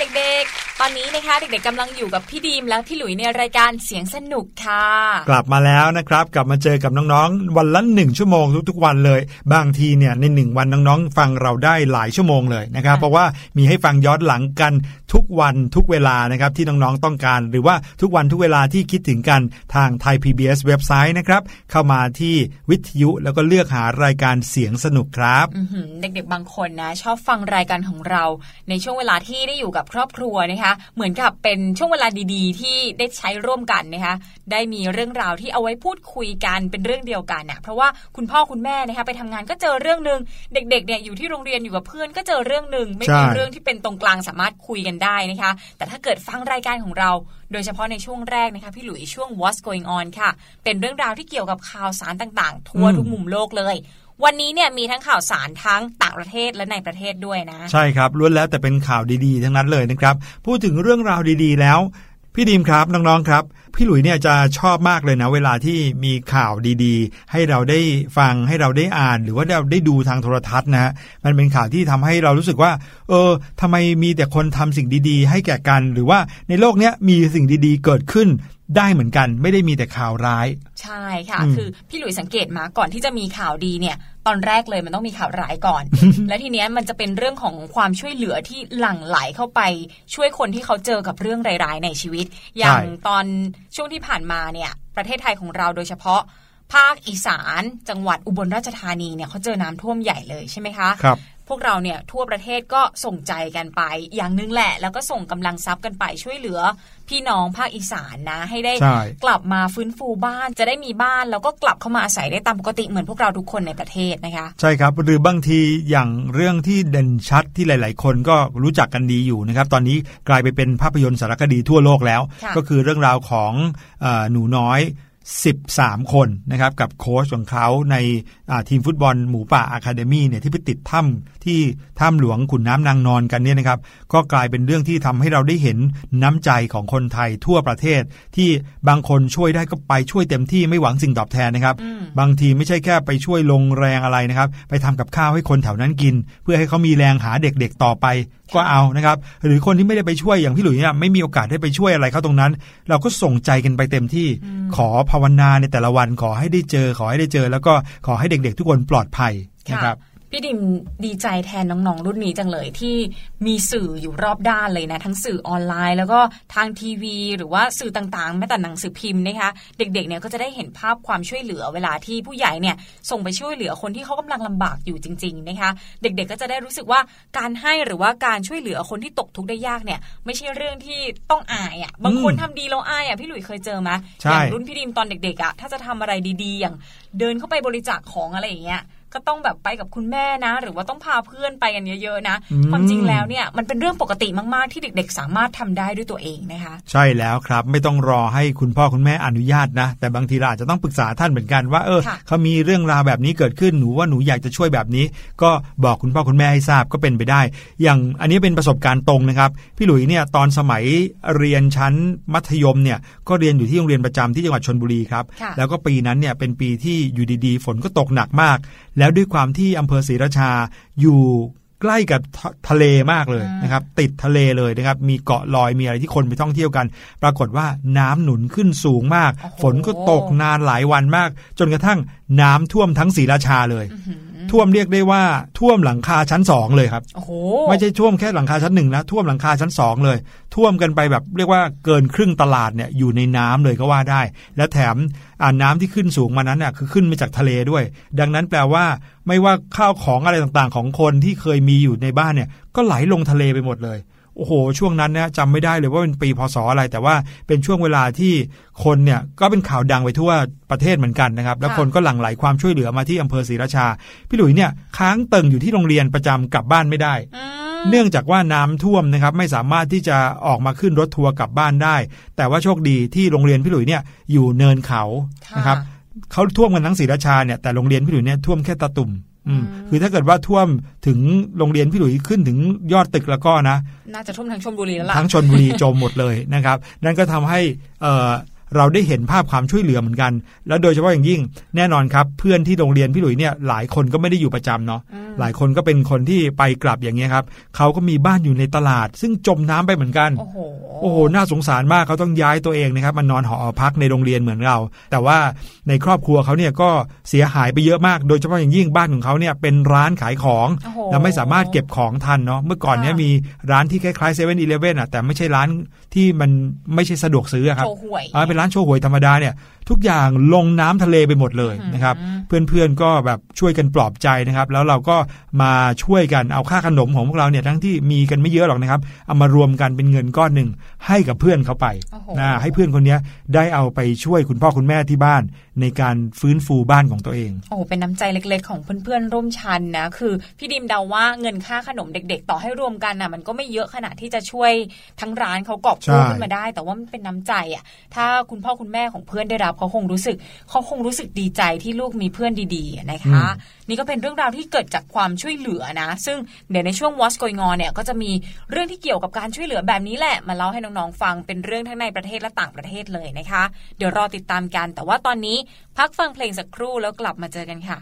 เด็กๆ ตอนนี้นะคะ เด็กๆกำลังอยู่กับพี่ดีมและพี่หลุยในรายการเสียงสนุก ค่ะ กลับมาแล้วนะครับ กลับมาเจอกับน้องๆ วันละหนึ่งชั่วโมงทุกๆวันเลย บางทีเนี่ยในหนึ่งวันน้องๆ ฟังเราได้หลายชั่วโมงเลยนะครับค่ะเพราะว่ามีให้ฟังย้อนหลังกันทุกวันทุกเวลานะครับที่น้องๆต้องการ หรือว่าทุกวันทุกเวลาที่คิดถึงกันทางไทย PBS เว็บไซต์นะครับเข้ามาที่วิทยุแล้วก็เลือกหารายการเสียงสนุกครับอื้อหือเด็กๆบางคนนะ ชอบฟังรายการของเรา ในช่วงเวลาที่ได้อยู่กับครอบครัวนะคะ เหมือนกับเป็นช่วงเวลาดีๆ ที่ได้ใช้ร่วมกันนะคะได้มีเรื่องราวที่เอาไว้พูดคุยกันเป็นเรื่องเดียวกันนะเพราะว่าคุณพ่อคุณแม่นะคะไปทำงานก็เจอเรื่องหนึ่งเด็กๆเนี่ยอยู่ที่โรงเรียนอยู่กับเพื่อนก็เจอเรื่องหนึ่งไม่มีใช่เรื่องที่เป็นตรงกลางสามารถคุยกันได้นะคะ แต่ถ้าเกิดฟังรายการของเรา โดยเฉพาะในช่วงแรกนะคะพี่หลุยช่วง What's Going On ค่ะ เป็นเรื่องราวที่เกี่ยวกับข่าวสารต่างๆ ทั่วทุกมุมโลกเลยวันนี้เนี่ยมีทั้งข่าวสารทั้งต่างประเทศและในประเทศด้วยนะ ใช่ครับล้วนแล้วแต่เป็นข่าวดีๆ ทั้งนั้นเลยนะครับ พูดถึงเรื่องราวดีๆแล้ว พี่ดีมครับน้องๆครับ พี่หลุยเนี่ยจะชอบมากเลยนะ เวลาที่มีข่าวดีๆ ให้เราได้ฟังให้เราได้อ่าน หรือว่าเราได้ดูทางโทรทัศน์นะฮะมันเป็นข่าวที่ทำให้เรารู้สึกว่า เออทำไมมีแต่คนทำสิ่งดีๆ ให้แก่กัน หรือว่าในโลกเนี้ยมีสิ่งดีๆ เกิดขึ้น ได้เหมือนกันไม่ได้มีแต่ข่าวร้าย ใช่ค่ะอืมคือพี่หลุยสังเกตมาก่อนที่จะมีข่าวดีเนี่ย ตอนแรกเลยมันต้องมีข่าวร้ายก่อน และทีเนี้ยมันจะเป็นเรื่องของความช่วยเหลือที่หลั่งไหลเข้าไป ช่วยคนที่เขาเจอกับเรื่องร้ายๆในชีวิต อย่างตอนช่วงที่ผ่านมาเนี่ย ประเทศไทยของเราโดยเฉพาะภาคอีสาน จังหวัดอุบลราชธานีเนี่ยเขาเจอน้ำท่วมใหญ่เลยใช่ไหมคะครับพวกเราเนี่ยทั่วประเทศก็ส่งใจกันไป อย่างหนึงแหละ แล้วก็ส่งกำลังทรัพย์กันไปช่วยเหลือ พี่น้องภาคอีสานนะ ให้ได้ใช่กลับมาฟื้นฟูบ้านจะได้มีบ้านแล้วก็กลับเข้ามาอาศัยได้ตามปกติเหมือนพวกเราทุกคนในประเทศนะคะ ใช่ครับ หรือบางทีอย่างเรื่องที่เด่นชัดที่หลาย ๆ คนก็รู้จักกันดีอยู่นะครับ ตอนนี้กลายไปเป็นภาพยนตร์สารคดีทั่วโลกแล้วค่ะก็คือเรื่องราวของเออหนูน้อย 13 คนนะครับกับโค้ชของเขาในอ่าทีมฟุตบอลหมูป่าอะคาเดมี่เนี่ยที่ไปติดถ้ำที่ถ้ำหลวงขุนน้ำนางนอนกันเนี่ยนะครับก็กลายเป็นเรื่องที่ทำให้เราได้เห็นน้ำใจของคนไทยทั่วประเทศ ที่บางคนช่วยได้ก็ไปช่วยเต็มที่ไม่หวังสิ่งตอบแทนนะครับอืมบางทีไม่ใช่แค่ไปช่วยลงแรงอะไรนะครับ ไปทำกับข้าวให้คนแถวนั้นกิน เพื่อให้เขามีแรงหาเด็กๆต่อไป ก็เอานะครับ หรือคนที่ไม่ได้ไปช่วยอย่างพี่หลุยเนี่ยไม่มีโอกาสได้ไปช่วยอะไรเขาตรงนั้น เราก็ส่งใจกันไปเต็มที่ขอภาวนาในแต่ละวันขอให้ได้เจอ ขอให้ได้เจอ แล้วก็ขอให้เด็กๆ ทุกคนปลอดภัยนะครับ พี่ดิมดีใจแทนน้องๆรุ่นนี้จังเลยที่มีสื่ออยู่รอบด้านเลยนะ ทั้งสื่อออนไลน์ แล้วก็ทางทีวี หรือว่าสื่อต่างๆแม้แต่หนังสือพิมพ์นะคะเด็กๆเนี่ยก็จะได้เห็นภาพความช่วยเหลือเวลาที่ผู้ใหญ่เนี่ยส่งไปช่วยเหลือคนที่เขากำลังลำบากอยู่จริงๆนะคะเด็กๆก็จะได้รู้สึกว่าการให้หรือว่าการช่วยเหลือคนที่ตกทุกข์ได้ยากเนี่ยไม่ใช่เรื่องที่ต้องอายอะบางคนอืมทำดีแล้วอายอะพี่หลุยเคยเจอไหมอย่างรุ่นพี่ดิมตอนเด็กๆอะถ้าจะทำอะไรดีๆ อย่างเดินเข้าไปบริจาคของอะไรอย่างเงี้ย ก็ต้องแบบไปกับคุณแม่นะ หรือว่าต้องพาเพื่อนไปกันเยอะๆนะอืมความจริงแล้วเนี่ยมันเป็นเรื่องปกติมากๆ ที่เด็ก ๆ สามารถทำได้ด้วยตัวเองนะคะ ใช่แล้วครับไม่ต้องรอให้คุณพ่อคุณแม่อนุญาตนะ แต่บางทีเราอาจจะต้องปรึกษาท่านเหมือนกันว่าเออค่ะเขามีเรื่องราวแบบนี้เกิดขึ้นหนูว่าหนูอยากจะช่วยแบบนี้ ก็บอกคุณพ่อคุณแม่ให้ทราบก็เป็นไปได้ อย่างอันนี้เป็นประสบการณ์ตรงนะครับพี่หลุยเนี่ยตอนสมัยเรียนชั้นมัธยมเนี่ยก็เรียนอยู่ที่โรงเรียนประจำที่จังหวัดชนบุรีครับค่ะแล้วก็ปีนั้นเนี่ยเป็นปีที่อยู่ดีๆ ฝนก็ตกหนักมากแล้วด้วยความที่อำเภอศรีราชาอยู่ใกล้กับทะทะเลมากเลยอืมนะครับ ติดทะเลเลยนะครับ มีเกาะลอยมีอะไรที่คนไปท่องเที่ยวกัน ปรากฏว่าน้ำหนุนขึ้นสูงมากโอ้โหฝนก็ตกนานหลายวันมาก จนกระทั่งน้ำท่วมทั้งศรีราชาเลยอื้อหือ ท่วมเรียกได้ว่าท่วมหลังคาชั้นสองเลยครับโอ้โหไม่ใช่ท่วมแค่หลังคาชั้นหนึ่งนะท่วมหลังคาชั้นสองเลย ท่วมกันไปแบบเรียกว่าเกินครึ่งตลาดเนี่ยอยู่ในน้ำเลยก็ว่าได้ และแถมอ่าน้ำที่ขึ้นสูงมานั้นน่ะคือขึ้นมาจากทะเลด้วย ดังนั้นแปลว่า ไม่ว่าข้าวของอะไรต่างๆ ของคนที่เคยมีอยู่ในบ้านเนี่ยก็ไหลลงทะเลไปหมดเลย โอ้โห ช่วงนั้นเนี่ยจำไม่ได้เลยว่าเป็นปีพศอะไร แต่ว่าเป็นช่วงเวลาที่คนเนี่ยก็เป็นข่าวดังไปทั่วประเทศเหมือนกันนะครับ แล้วค่ะคนก็หลั่งไหลความช่วยเหลือมาที่อำเภอศรีราชา พี่หลุยเนี่ยค้างเติ่งอยู่ที่โรงเรียนประจำกลับบ้านไม่ได้อืมเนื่องจากว่าน้ำท่วมนะครับไม่สามารถที่จะออกมาขึ้นรถทัวร์กลับบ้านได้ แต่ว่าโชคดีที่โรงเรียนพี่หลุยเนี่ยอยู่เนินเขาค่ะนะครับเขาท่วมกันทั้งศรีราชาเนี่ยแต่โรงเรียนพี่หลุยเนี่ยท่วมแค่ตาตุ่ม อืมอืมคือถ้าเกิดว่าท่วมถึงโรงเรียนพี่หลุยขึ้นถึงยอดตึกแล้วก็นะ น่าจะท่วมทั้งชลบุรีแล้วล่ะทั้งชลบุรีจมหมดเลยนะครับ นั่นก็ทำให้ เอ่อเราได้เห็นภาพความช่วยเหลือเหมือนกัน แล้วโดยเฉพาะอย่างยิ่งแน่นอนครับ เพื่อนที่โรงเรียนพี่หลุยเนี่ยหลายคนก็ไม่ได้อยู่ประจำเนาะหลายคนก็เป็นคนที่ไปกลับอย่างเงี้ยครับเขาก็มีบ้านอยู่ในตลาด ซึ่งจมน้ำไปเหมือนกัน โอ้โหโอ้โหน่าสงสารมากเขาต้องย้ายตัวเองนะครับมานอนหอพักในโรงเรียนเหมือนเรา แต่ว่าในครอบครัวเขาเนี่ยก็เสียหายไปเยอะมาก โดยเฉพาะอย่างยิ่งบ้านของเขาเนี่ยเป็นร้านขายของโอ้โหแล้วไม่สามารถเก็บของทันเนาะเมื่อก่อนเนี่ยค่ะมีร้านที่คล้ายๆเซเว่นอีเลฟเว่นอะแต่ไม่ใช่ร้านที่มันไม่ใช่สะดวกซื้ออะครับโชว์หวยอ่าเป็นร้านโชว์หวยธรรมดาเนี่ยทุกอย่างลงน้ำทะเลไปหมดเลยนะครับอืมเพื่อนๆก็แบบช่วยกันปลอบใจนะครับ แล้วเราก็มาช่วยกันเอาค่าขนมของพวกเราเนี่ยทั้งที่มีกันไม่เยอะหรอกนะครับ เอามารวมกันเป็นเงินก้อนหนึ่งให้กับเพื่อนเขาไปโอ้โหนะให้เพื่อนคนเนี้ยได้เอาไปช่วยคุณพ่อคุณแม่ที่บ้าน ในการฟื้นฟูบ้านของตัวเองโอ้โหเป็นน้ำใจเล็กๆ ของเพื่อนๆร่วมชั้นนะคือพี่ดิมเดาว่าเงินค่าขนมเด็ก ๆ ต่อให้รวมกันน่ะมันก็ไม่เยอะขนาดที่จะช่วยทั้งร้านเขากอบกู้ใช่ขึ้นมาได้ แต่ว่ามันเป็นน้ำใจอะถ้าคุณพ่อคุณแม่ของเพื่อนได้รับเขาคงรู้สึกเขาคงรู้สึกดีใจที่ลูกมีเพื่อนดีๆนะคะ นี่ก็เป็นเรื่องราวที่เกิดจากความช่วยเหลือนะ ซึ่งเดี๋ยวในช่วง What's Going On เนี่ยก็จะมีเรื่องที่เกี่ยวกับการช่วยเหลือแบบนี้แหละมาเล่าให้น้องๆฟังเป็นเรื่องทั้งในประเทศและต่างประเทศเลยนะคะ เดี๋ยวรอติดตามกัน แต่ว่าตอนนี้พักฟังเพลงสักครู่แล้วกลับมาเจอกันค่ะ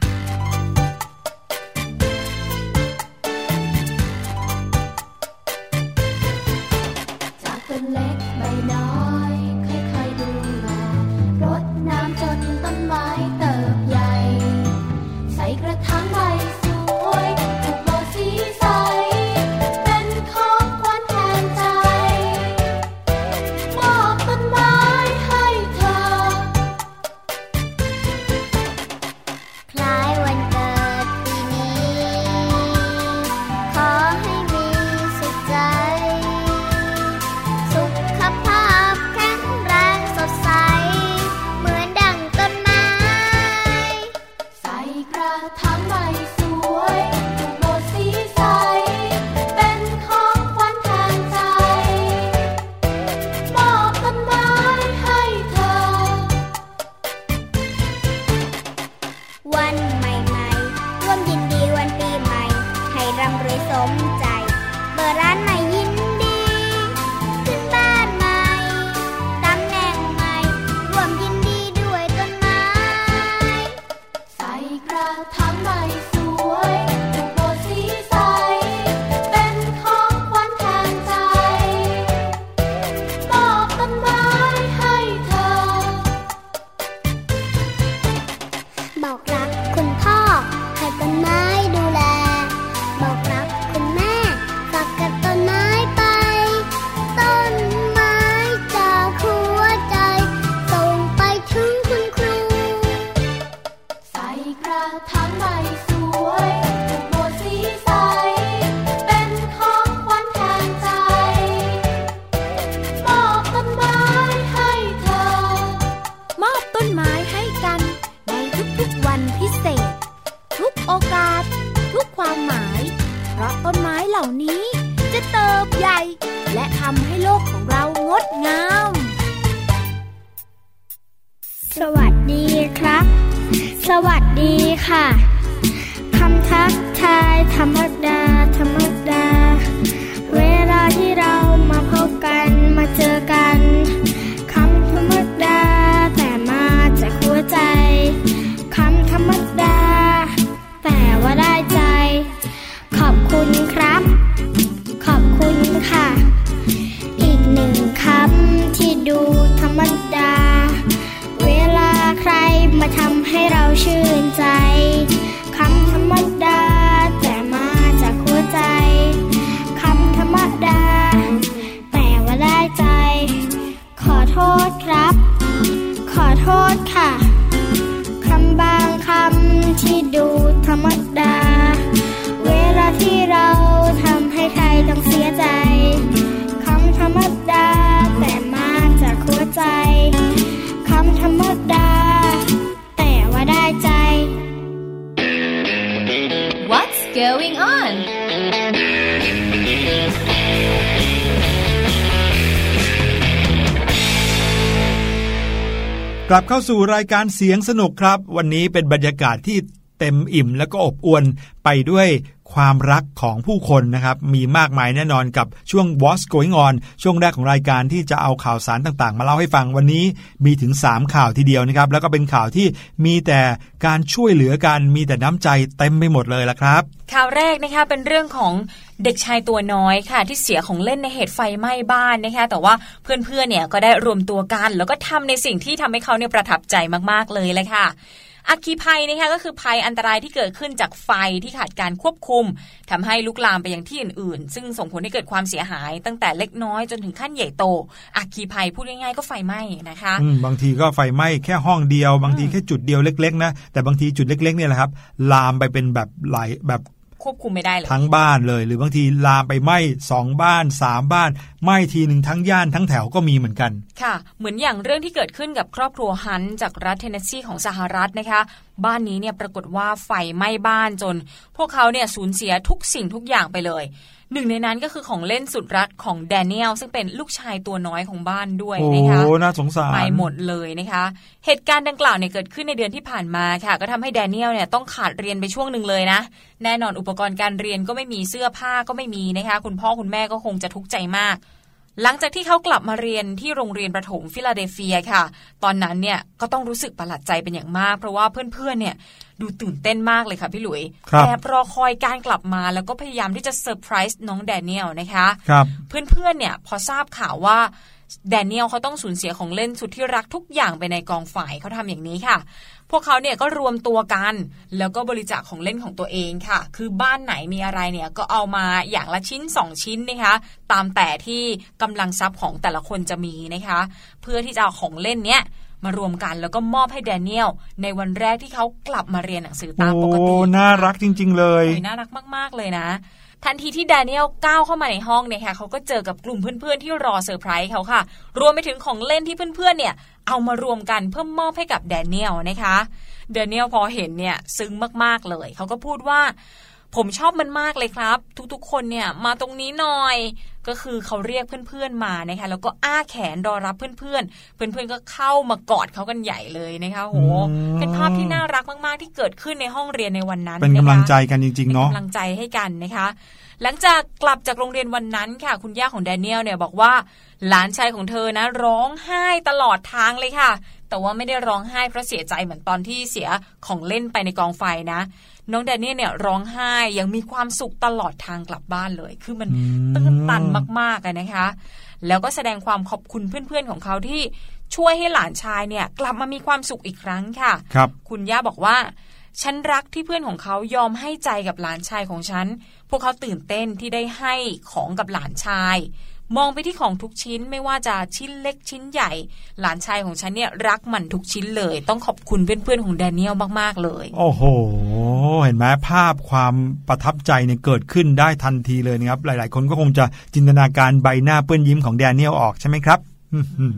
จากต้นเล็ก ใกลับเข้าสู่รายการเสียงสนุกครับ วันนี้เป็นบรรยากาศที่เต็มอิ่มแล้วก็อบอวลไปด้วย ความรักของผู้คนนะครับมีมากมายแน่นอนกับช่วง What's Going On ช่วงแรกของรายการที่จะเอาข่าวสารต่างๆ มาเล่าให้ฟังวันนี้มีถึง 3 ข่าวทีเดียวนะครับ แล้วก็เป็นข่าวที่มีแต่การช่วยเหลือกันมีแต่น้ำใจเต็มไปหมดเลยละครับ ข่าวแรกนะคะเป็นเรื่องของเด็กชายตัวน้อยค่ะ ที่เสียของเล่นในเหตุไฟไหม้บ้านนะคะแต่ว่าเพื่อนๆเนี่ยก็ได้รวมตัวกัน แล้วก็ทำในสิ่งที่ทำให้เขาเนี่ยประทับใจมากๆเลยเลยค่ะ อัคคีภัยนะคะก็คือภัยอันตรายที่เกิดขึ้นจากไฟที่ขาดการควบคุมทำให้ลุกลามไปยังที่อื่นๆ ซึ่งส่งผลให้เกิดความเสียหาย ตั้งแต่เล็กน้อยจนถึงขั้นใหญ่โต อัคคีภัยพูดง่ายๆก็ไฟไหม้นะคะบางทีก็ไฟไหม้แค่ห้องเดียว บางทีแค่จุดเดียวเล็ก ๆ นะ แต่บางทีจุดเล็กๆเนี่ยแหละครับ ลามไปเป็นแบบหลายแบบ ควบคุมไม่ได้เลย ทั้งบ้านเลย หรือบางทีลามไปไหม้สองบ้านสามบ้านไหม้ทีหนึ่งทั้งย่านทั้งแถวก็มีเหมือนกัน ค่ะ เหมือนอย่างเรื่องที่เกิดขึ้นกับครอบครัวฮันต์จากรัฐเทนเนสซีของสหรัฐนะคะ บ้านนี้เนี่ยปรากฏว่าไฟไหม้บ้านจน พวกเขาเนี่ยสูญเสียทุกสิ่งทุกอย่างไปเลย หนึ่งในนั้นก็คือของเล่นสุดรักของแดเนียลซึ่งเป็นลูกชายตัวน้อยของบ้านด้วยโอ้นะคะน่าสงสารไปหมดเลยนะคะ เหตุการณ์ดังกล่าวเนี่ยเกิดขึ้นในเดือนที่ผ่านมาค่ะ ก็ทำให้แดเนียลเนี่ยต้องขาดเรียนไปช่วงหนึ่งเลยนะ แน่นอนอุปกรณ์การเรียนก็ไม่มีเสื้อผ้าก็ไม่มีนะคะ คุณพ่อคุณแม่ก็คงจะทุกข์ใจมาก หลังจากที่เขากลับมาเรียนที่โรงเรียนประถมฟิลาเดลเฟียค่ะ ตอนนั้นเนี่ยก็ต้องรู้สึกประหลาดใจเป็นอย่างมาก เพราะว่าเพื่อนๆเนี่ยดูตื่นเต้นมากเลยค่ะพี่หลุยครับแอบรอคอยการกลับมาแล้วก็พยายามที่จะเซอร์ไพรส์น้องแดเนียลนะคะครับเพื่อนๆเนี่ยพอทราบข่าวว่าแดเนียลเขาต้องสูญเสียของเล่นสุดที่รักทุกอย่างไปในกองฝ่ายเขาทำอย่างนี้ค่ะ พวกเขาเนี่ยก็รวมตัวกัน แล้วก็บริจาคของเล่นของตัวเองค่ะ คือบ้านไหนมีอะไรเนี่ยก็เอามาอย่างละชิ้น 2 ชิ้นนะคะตามแต่ที่กำลังทรัพย์ของแต่ละคนจะมีนะคะ เพื่อที่จะเอาของเล่นเนี้ยมารวมกันแล้วก็มอบให้แดเนียลในวันแรกที่เขากลับมาเรียนหนังสือตามปกติโอ้น่ารักจริง ๆ เลยโอ้ยน่ารักมากๆเลยนะ ทันทีที่แดเนียลก้าวเข้ามาในห้องเนี่ยค่ะเขาก็เจอกับกลุ่มเพื่อนๆที่รอเซอร์ไพรส์เขาค่ะ รวมไปถึงของเล่นที่เพื่อนๆเนี่ยเอามารวมกันเพื่อมอบให้กับแดเนียลนะคะแดเนียลพอเห็นเนี่ยซึ้งมากๆเลย เขาก็พูดว่า ผมชอบมันมากเลยครับ ทุกๆ คนเนี่ยมาตรงนี้หน่อยก็คือเขาเรียกเพื่อนๆมานะคะแล้วก็อ้าแขนรอรับเพื่อนๆ เพื่อนๆก็เข้ามากอดเขากันใหญ่เลยนะคะโหอืมเป็นภาพที่น่ารักมากๆที่เกิดขึ้นในห้องเรียนในวันนั้น เป็นกำะคะลังใจกันจริงๆเนาะป็กำลังใจให้กันนะคะ หลังจากกลับจากโรงเรียนวันนั้นค่ะ คุณย่าของแดเนียลเนี่ยบอกว่า หลานชายของเธอนะ ร้องไห้ตลอดทางเลยค่ะ แต่ว่าไม่ได้ร้องไห้เพราะเสียใจเหมือนตอนที่เสียของเล่นไปในกองไฟนะ น้องแดเนียลเนี่ยร้องไห้ยังมีความสุขตลอดทางกลับบ้านเลย คือมันอืมตื้นตันมากๆอะนะคะ แล้วก็แสดงความขอบคุณเพื่อนๆของเขาที่ช่วยให้หลานชายเนี่ย กลับมามีความสุขอีกครั้งค่ะครับคุณย่าบอกว่าฉันรักที่เพื่อนของเขายอมให้ใจกับหลานชายของฉัน พวกเขาตื่นเต้นที่ได้ให้ของกับหลานชาย มองไปที่ของทุกชิ้นไม่ว่าจะชิ้นเล็กชิ้นใหญ่ หลานชายของฉันเนี่ยรักมันทุกชิ้นเลย ต้องขอบคุณเพื่อนๆของแดเนียลมากๆเลย โอ้โห เห็นไหมภาพความประทับใจเนี่ยเกิดขึ้นได้ทันทีเลยนะครับ หลายๆ คนก็คงจะจินตนาการใบหน้าเปื้อนยิ้มของแดเนียลออกใช่ไหมครับอื้อหือ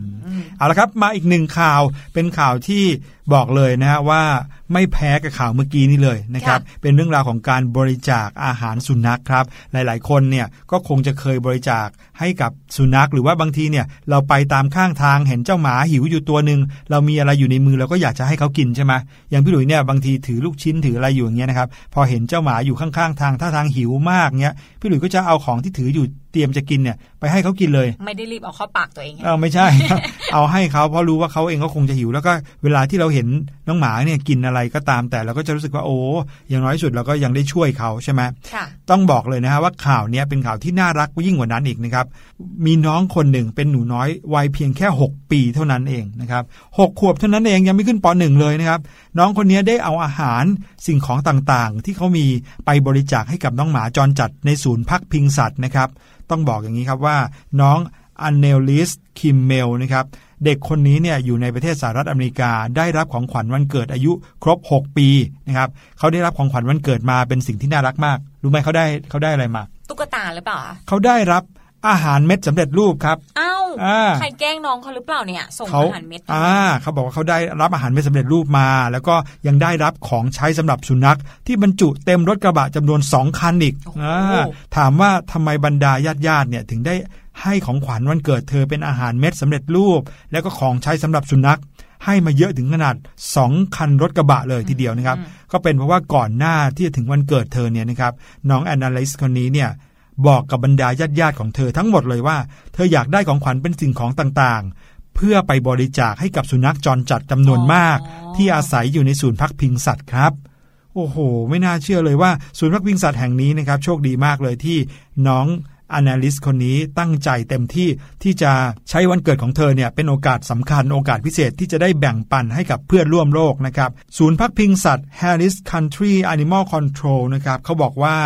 เอาละครับมาอีกหนึ่งข่าวเป็นข่าวที่บอกเลยนะฮะว่าไม่แพ้กับข่าวเมื่อกี้นี่เลยนะครับค่ะเป็นเรื่องราวของการบริจาคอาหารสุนัขครับ หลายๆ คนเนี่ยก็คงจะเคยบริจาคให้กับสุนัข หรือว่าบางทีเนี่ยเราไปตามข้างทางเห็นเจ้าหมาหิวอยู่ตัวหนึ่งเรามีอะไรอยู่ในมือเราก็อยากจะให้เขากินใช่ไหมอย่างพี่หลุยเนี่ยบางทีถือลูกชิ้นถืออะไรอยู่อย่างเงี้ยนะครับพอเห็นเจ้าหมาอยู่ข้างๆทางท่าทางหิวมากเงี้ยพี่หลุยก็จะเอาของที่ถืออยู่เตรียมจะกินเนี่ยไปให้เขากินเลย ไม่ได้รีบเอาเข้าปากตัวเองเออไม่ใช่ เอาให้เขาเพราะรู้ว่าเขาเองก็คงจะหิวแล้วก็เวลาที่เราเห็นน้องหมาเนี่ยกินอะไรก็ตามแต่เราก็จะรู้สึกว่าโอ้อย่างน้อยที่สุดเราก็ยังได้ช่วยเขาใช่ไหมค่ะต้องบอกเลยนะฮะว่าข่าวเนี้ยเป็นข่าวที่น่ารักยิ่งกว่านั้นอีกนะครับ มีน้องคนหนึ่งเป็นหนูน้อยวัยเพียงแค่ 6 ปีเท่านั้นเองนะครับหกขวบเท่านั้นเองยังไม่ขึ้นปหนึ่งเลยนะครับ น้องคนนี้ได้เอาอาหารสิ่งของต่างๆ ที่เขามีไปบริจาคให้กับน้องหมาจรจัดในศูนย์พักพิงสัตว์นะครับ ต้องบอกอย่างนี้ครับว่าน้องอันเนลลิสคิมเมลนะครับ เด็กคนนี้เนี่ยอยู่ในประเทศสหรัฐอเมริกา ได้รับของขวัญวันเกิดอายุครบ 6 ปีนะครับเขาได้รับของขวัญวันเกิดมาเป็นสิ่งที่น่ารักมาก รู้ไหมเขาได้เขาได้อะไรมา ตุ๊กตาหรือเปล่าเขาได้รับอาหารเม็ดสำเร็จรูปครับอ้าวอ่าใครแกล้งน้องเขาหรือเปล่าเนี่ยส่งเขาอาหารเม็ดมาอ่าเขาบอกว่าเขาได้รับอาหารเม็ดสำเร็จรูปมา แล้วก็ยังได้รับของใช้สำหรับสุนัข ที่บรรจุเต็มรถกระบะจำนวนสองคันอีกอ่าถามว่าทำไมบรรดาญาติญาติๆเนี่ยถึงได้ ให้ของขวัญวันเกิดเธอเป็นอาหารเม็ดสำเร็จรูป แล้วก็ของใช้สำหรับสุนัข ให้มาเยอะถึงขนาด 2 คันรถกระบะเลยทีเดียวนะครับ ก็เป็นเพราะว่าก่อนหน้าที่จะถึงวันเกิดเธอเนี่ยนะครับน้องแอนนาลิสคนนี้เนี่ยบอกกับบรรดาญาติญาติๆของเธอทั้งหมดเลยว่า เธออยากได้ของขวัญเป็นสิ่งของต่างๆ เพื่อไปบริจาคให้กับสุนัขจรจัดจำนวนมากอ๋อที่อาศัยอยู่ในศูนย์พักพิงสัตว์ครับโอ้โห ไม่น่าเชื่อเลยว่า ศูนย์พักพิงสัตว์แห่งนี้นะครับ โชคดีมากเลยที่น้อง อนาลิสคนนี้ตั้งใจเต็มที่ที่จะใช้วันเกิดของเธอเนี่ยเป็นโอกาสสำคัญโอกาสพิเศษที่จะได้แบ่งปันให้กับเพื่อนร่วมโลกนะครับ ศูนย์พักพิงสัตว์ Harris Country Animal Control นะครับเขาบอกว่า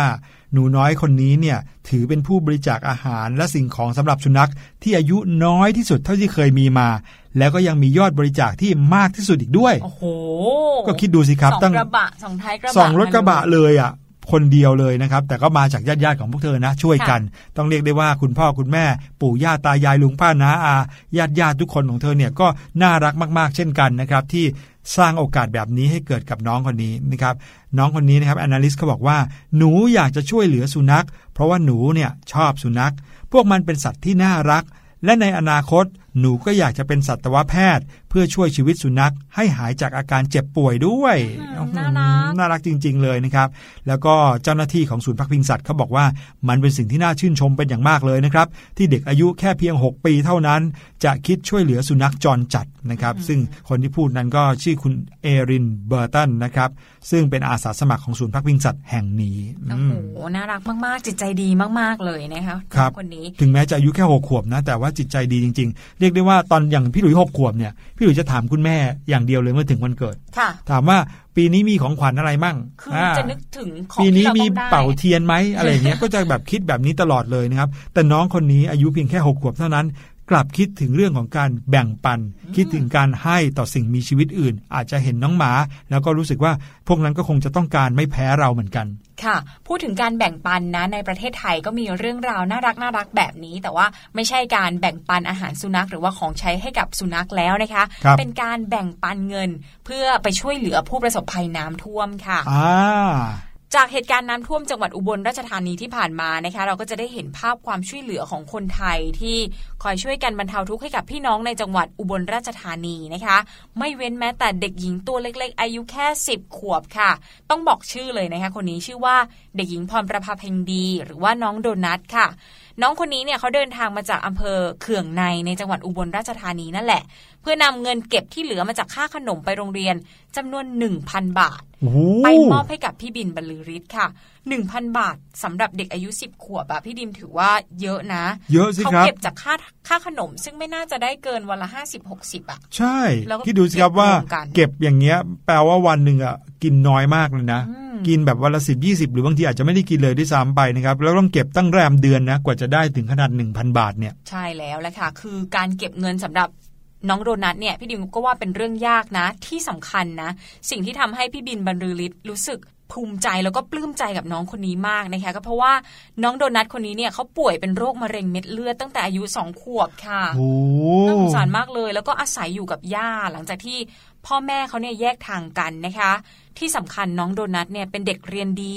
หนูน้อยคนนี้เนี่ยถือเป็นผู้บริจาคอาหารและสิ่งของสำหรับสุนัขที่อายุน้อยที่สุดเท่าที่เคยมีมา แล้วก็ยังมียอดบริจาคที่มากที่สุดอีกด้วย โอ้โห ก็คิดดูสิครับสองตั้งกระบะสองท้ายกระบะสองรถกระบะเลยอะ คนเดียวเลยนะครับ แต่ก็มาจากญาติญาติๆของพวกเธอนะ ช่วยกัน ต้องเรียกได้ว่าคุณพ่อคุณแม่ ปู่ย่าตายายลุงป้าน้าอาญาติญาติๆทุกคนของเธอเนี่ยก็น่ารักมากๆ เช่นกันนะครับ ที่สร้างโอกาสแบบนี้ให้เกิดกับน้องคนนี้นะครับ น้องคนนี้นะครับแอนนาลิสเขาบอกว่า หนูอยากจะช่วยเหลือสุนัข เพราะว่าหนูเนี่ยชอบสุนัข พวกมันเป็นสัตว์ที่น่ารัก และในอนาคต หนูก็อยากจะเป็นสัตวแพทย์ เพื่อช่วยชีวิตสุนัข ให้หายจากอาการเจ็บป่วยด้วยอืมน่ารักน่ารักจริง ๆ เลยนะครับ แล้วก็เจ้าหน้าที่ของศูนย์พักพิงสัตว์เขาบอกว่ามันเป็นสิ่งที่น่าชื่นชมเป็นอย่างมากเลยนะครับ ที่เด็กอายุแค่เพียง 6 ปีเท่านั้น จะคิดช่วยเหลือสุนัขจรจัดนะครับ ซึ่งคนที่พูดนั้นก็ชื่อคุณเอรินเบอร์ตันนะครับซึ่งเป็นอาสาสมัครของศูนย์พักพิงสัตว์แห่งนี้โอ้อืโหมน่ารักมากๆ จิตใจดีมากๆเลยนะคะครับคนนี้ถึงแม้จะอายุแค่หกขวบนะแต่ว่าจิตใจดีจริงๆเรียกได้ว่าตอนอย่างพี่หลุยหกขวบเนี่ยพี่หลุยจะถามคุณแม่อย่างเดียวเลยเมื่อถึงวันเกิดค่ะถามว่าปีนี้มีของขวัญอะไรมั่งคืออาจะนึกถึงของปีที่นี้เรามีต้องได้เป่าเทียนไหมอะไรอย่างเงี้ยก็จะแบบคิดแบบนี้ตลอดเลยนะครับแต่น้องคนนี้อายุเพียงแค่หกขวบเท่านั้น กลับคิดถึงเรื่องของการแบ่งปัน คิดถึงการให้ต่อสิ่งมีชีวิตอื่น อาจจะเห็นน้องหมา แล้วก็รู้สึกว่าพวกนั้นก็คงจะต้องการไม่แพ้เราเหมือนกัน ค่ะ พูดถึงการแบ่งปันนะในประเทศไทยก็มีเรื่องราวน่ารักน่ารักแบบนี้ แต่ว่าไม่ใช่การแบ่งปันอาหารสุนัขหรือว่าของใช้ให้กับสุนัขแล้วนะคะครับเป็นการแบ่งปันเงินเพื่อไปช่วยเหลือผู้ประสบภัยน้ำท่วมค่ะอ่า จากเหตุการณ์น้ำท่วมจังหวัดอุบลราชธานีที่ผ่านมานะคะ เราก็จะได้เห็นภาพความช่วยเหลือของคนไทยที่คอยช่วยกันบรรเทาทุกข์ให้กับพี่น้องในจังหวัดอุบลราชธานีนะคะ ไม่เว้นแม้แต่เด็กหญิงตัวเล็ก ๆ อายุแค่ 10 ขวบค่ะ ต้องบอกชื่อเลยนะคะ คนนี้ชื่อว่าเด็กหญิงพรประภาเพ็งดี หรือว่าน้องโดนัทค่ะน้องคนนี้เนี่ยเขาเดินทางมาจากอำเภอเขื่องในในจังหวัดอุบลราชธานีนั่นแหละ พื่อนำเงินเก็บที่เหลือมาจากค่าขนมไปโรงเรียนจำนวน 1,000 บาทโอ้โหไปมอบให้กับพี่บินบรรลือฤทธิ์ค่ะ 1,000 บาทสำหรับเด็กอายุ 10 ขวบอะพี่ดิมถือว่าเยอะนะ เยอะสิเขาครับเก็บจากค่าค่าขนม ซึ่งไม่น่าจะได้เกินวันละ 50 60อะใช่แล้วก็คิดดูสิครับว่าเก็บรวมกันเก็บอย่างเงี้ยแปลว่าวันหนึ่งอะกินน้อยมากเลยนะอืมกินแบบวันละสิบยี่สิบหรือบางทีอาจจะไม่ได้กินเลยด้วยซ้ำไปนะครับ แล้วต้องเก็บตั้งแรมเดือนนะ กว่าจะได้ถึงขนาด 1,000 บาทเนี่ย ใช่แล้วแหละค่ะ คือการเก็บเงินสำหรับ น้องโดนัทเนี่ยพี่ดิมก็ว่าเป็นเรื่องยากนะ ที่สำคัญนะ สิ่งที่ทำให้พี่บินบรรลือฤทธิ์รู้สึกภูมิใจแล้วก็ปลื้มใจกับน้องคนนี้มากนะคะก็เพราะว่าน้องโดนัทคนนี้เนี่ยเขาป่วยเป็นโรคมะเร็งเม็ดเลือดตั้งแต่อายุสองขวบค่ะโอ้น่าสงสารมากเลย แล้วก็อาศัยอยู่กับย่าหลังจากที่พ่อแม่เขาเนี่ยแยกทางกันนะคะ ที่สำคัญน้องโดนัทเนี่ยเป็นเด็กเรียนดี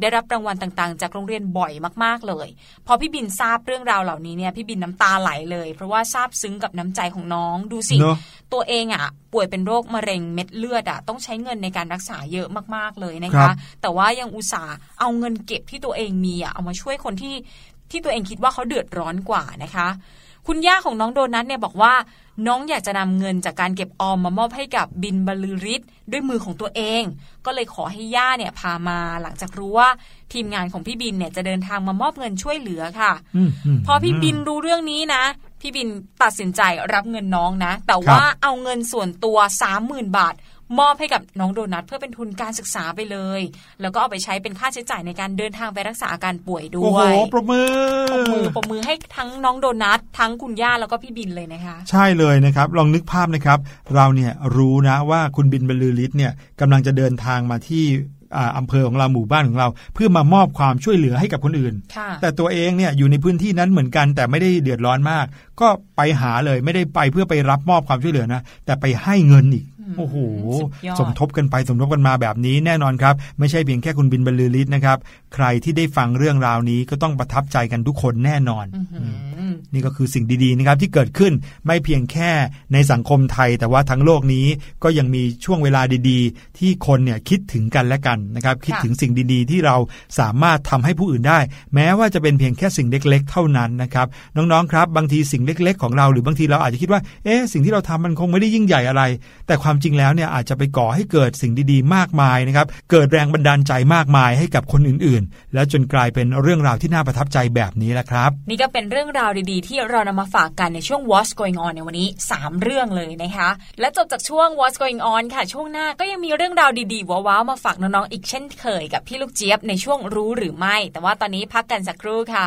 ได้รับรางวัลต่างๆ จากโรงเรียนบ่อยมากๆเลย พอพี่บินทราบเรื่องราวเหล่านี้เนี่ยพี่บินน้ำตาไหลเลย เพราะว่าซาบซึ้งกับน้ำใจของน้องดูสิเนอะตัวเองอะป่วยเป็นโรคมะเร็งเม็ดเลือดอะต้องใช้เงินในการรักษาเยอะมากๆเลยนะครัคะบแต่ว่ายังอุตส่าห์เอาเงินเก็บที่ตัวเองมีอะเอามาช่วยคนที่ที่ตัวเองคิดว่าเขาเดือดร้อนกว่านะคะ คุณย่าของน้องโดนัทเนี่ยบอกว่า น้องอยากจะนำเงินจากการเก็บออมมามอบให้กับบินบรรลือฤทธิ์ด้วยมือของตัวเอง ก็เลยขอให้ย่าเนี่ยพามาหลังจากรู้ว่า ทีมงานของพี่บินเนี่ยจะเดินทางมามอบเงินช่วยเหลือค่ะอืมมพอพี่บินรู้เรื่องนี้นะ พี่บินตัดสินใจรับเงินน้องนะ แต่ว่าเอาเงินส่วนตัว30,000บาท มอบให้กับน้องโดนัทเพื่อเป็นทุนการศึกษาไปเลย แล้วก็เอาไปใช้เป็นค่าใช้จ่ายในการเดินทางไปรักษาอาการป่วยด้โอ้วโหยปรบมือปรบมือปรบมือให้ทั้งน้องโดนัททั้งคุณย่าแล้วก็พี่บินเลยนะคะใช่เลยนะครับ ลองนึกภาพนะครับ เราเนี่ยรู้นะว่าคุณบินบรรลือฤทธิ์เนี่ยกำลังจะเดินทางมาที่อ่าอำเภอของเราหมู่บ้านของเรา เพื่อมามอบความช่วยเหลือให้กับคนอื่นค่ะแต่ตัวเองเนี่ยอยู่ในพื้นที่นั้นเหมือนกัน แต่ไม่ได้เดือดร้อนมาก ก็ไปหาเลยไม่ได้ไปเพื่อไปรับมอบความช่วยเหลือนะ แต่ไปให้เงินอีก โอ้โหสุดยอดสมทบกันไปสมทบกันมาแบบนี้แน่นอนครับ ไม่ใช่เพียงแค่คุณบินบรรลือฤทธิ์นะครับ ใครที่ได้ฟังเรื่องราวนี้ก็ต้องประทับใจกันทุกคนแน่นอนอื้อหืออนี่ก็คือสิ่งดีๆนะครับที่เกิดขึ้นไม่เพียงแค่ในสังคมไทย แต่ว่าทั้งโลกนี้ก็ยังมีช่วงเวลาดีๆ ที่คนเนี่ยคิดถึงกันและกันนะครับ คิดถึงสิ่งดีๆ ที่เราสามารถทำให้ผู้อื่นได้ แม้ว่าจะเป็นเพียงแค่สิ่งเล็ก ๆ เท่านั้นนะครับน้องๆครับ บางทีสิ่งเล็ก ๆ ของเราหรือบางทีเราอาจจะคิดว่าเอ๊ะสิ่งที่เราทำมันคงไม่ได้ยิ่งใหญ่อะไร แต่ความความจริงแล้วเนี่ยอาจจะไปก่อให้เกิดสิ่งดีๆ มากมายนะครับ เกิดแรงบันดาลใจมากมายให้กับคนอื่นๆ แล้วจนกลายเป็นเรื่องราวที่น่าประทับใจแบบนี้แหละครับ นี่ก็เป็นเรื่องราวดีๆ ที่เรานำมาฝากกันในช่วง What's Going On ในวันนี้ 3 เรื่องเลยนะคะ และจบจากช่วง What's Going On ค่ะ ช่วงหน้าก็ยังมีเรื่องราวดีๆว้าวๆมาฝากน้องๆอีกเช่นเคยกับพี่ลูกเจี๊ยบในช่วงรู้หรือไม่ แต่ว่าตอนนี้พักกันสักครู่ค่ะ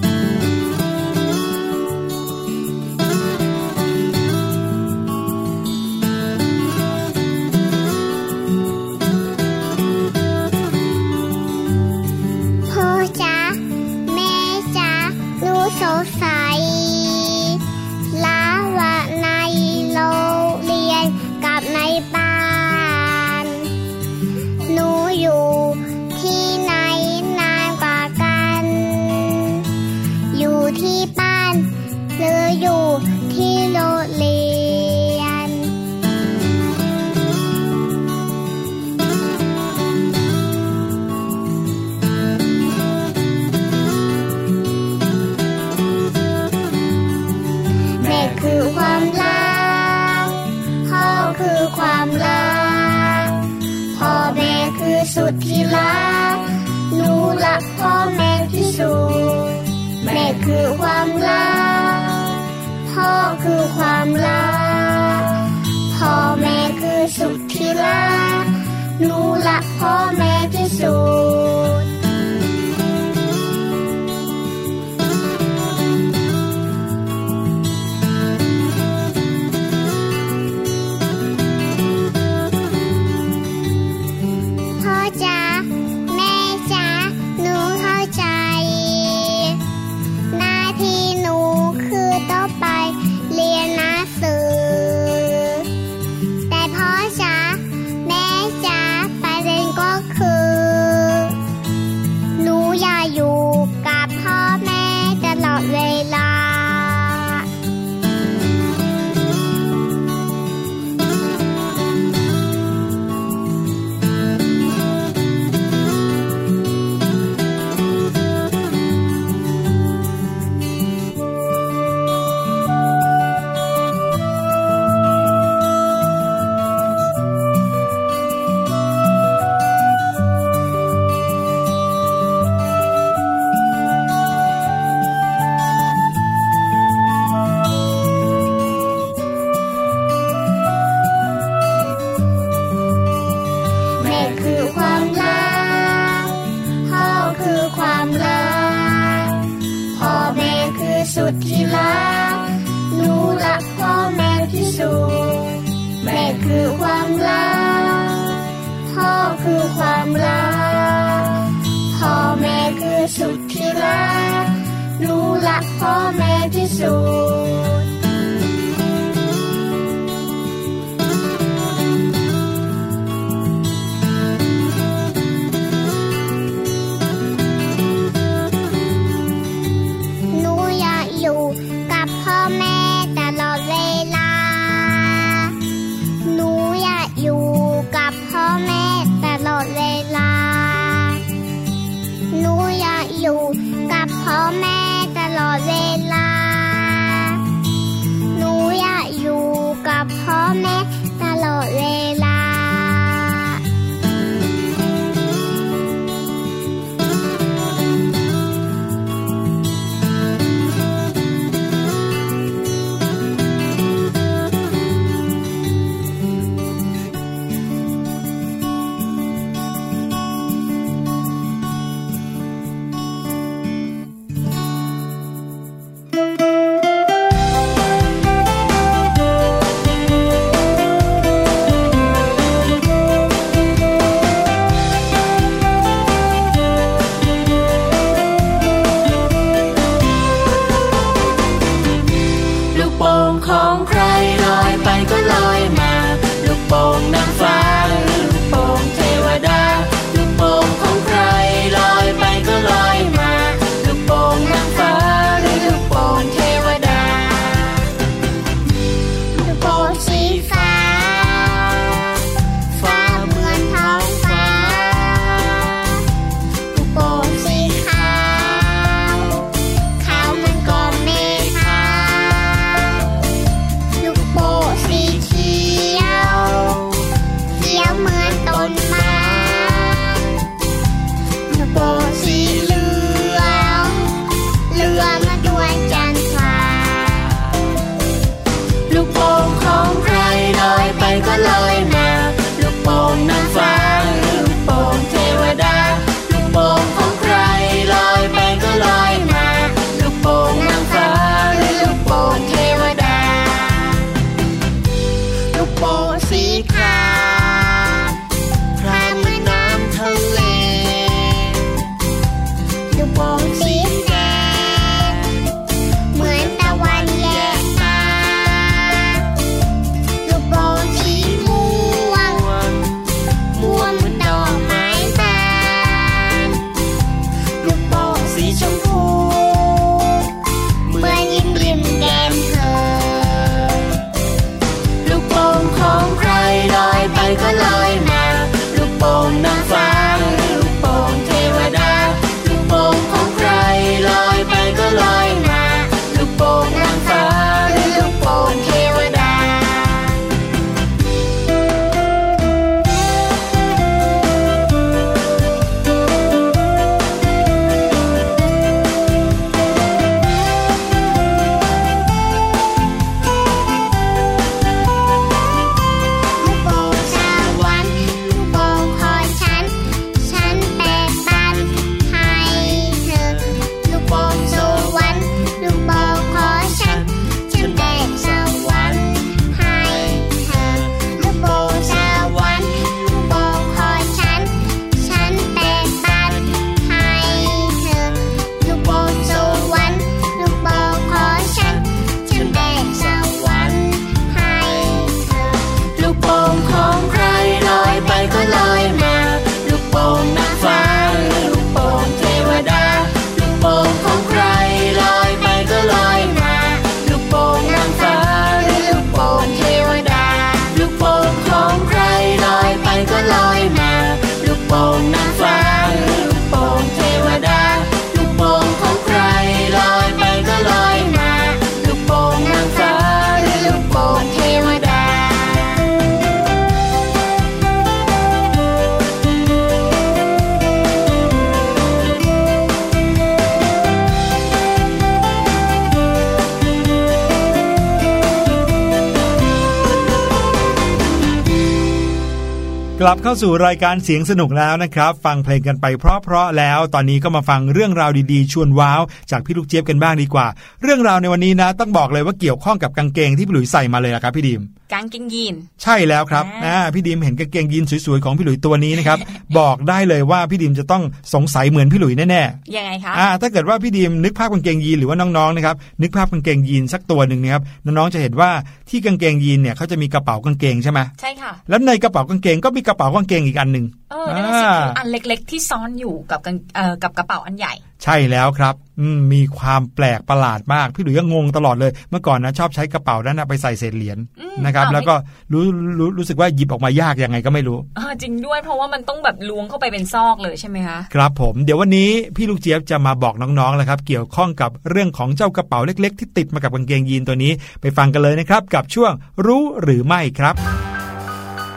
กลับเข้าสู่รายการเสียงสนุกแล้วนะครับ ฟังเพลงกันไปเพราะๆแล้ว ตอนนี้ก็มาฟังเรื่องราวดีๆ ชวนว้าว จากพี่ลูกเจี๊ยบกันบ้างดีกว่า เรื่องราวในวันนี้นะ ต้องบอกเลยว่าเกี่ยวข้องกับกางเกงที่พี่หลุยใส่มาเลยนะครับพี่ดิมกางเกงยีน ใช่แล้วครับอ่าอ่าพี่ดิมเห็นกางเกงยีนสวยๆของพี่หลุยตัวนี้นะครับ บอกได้เลยว่าพี่ดิมจะต้องสงสัยเหมือนพี่หลุยแน่ๆยังไงคะอ่าถ้าเกิดว่าพี่ดีมนึกภาพกางเกงยีนหรือว่าน้องๆนะครับนึกภาพกางเกงยีนสักตัวหนึ่งนะครับน้องๆจะเห็นว่าที่กางเกงยีนเนี่ยเขาจะมีกระเป๋ากางเกงใช่ไหมใช่ค่ะแล้วในกระเป๋ากางเกงก็มีกระเป๋ากางเกงอีกอันหนึ่งเออนั่นนะสิอ่าคืออันเล็กๆ ที่ซ้อนอยู่กับกางเอ่อกับกระเป๋าอันใหญ่ ใช่แล้วครับอืมมีความแปลกประหลาดมาก พี่หลุยส์ก็งงตลอดเลย เมื่อก่อนนะชอบใช้กระเป๋านั้นนะไปใส่เศษเหรียญอืมนะครับเอาไม่แล้วก็รู้รู้รู้สึกว่าหยิบออกมายากยังไงก็ไม่รู้เออจริงด้วยเพราะว่ามันต้องแบบล้วงเข้าไปเป็นซอกเลยใช่ไหมคะครับผมเดี๋ยววันนี้พี่ลูกเจี๊ยบจะมาบอกน้องๆแล้วครับ เกี่ยวข้องกับเรื่องของเจ้ากระเป๋าเล็ก ๆ ที่ติดมากับกางเกงยีนตัวนี้ ไปฟังกันเลยนะครับ กับช่วงรู้หรือไม่ครับ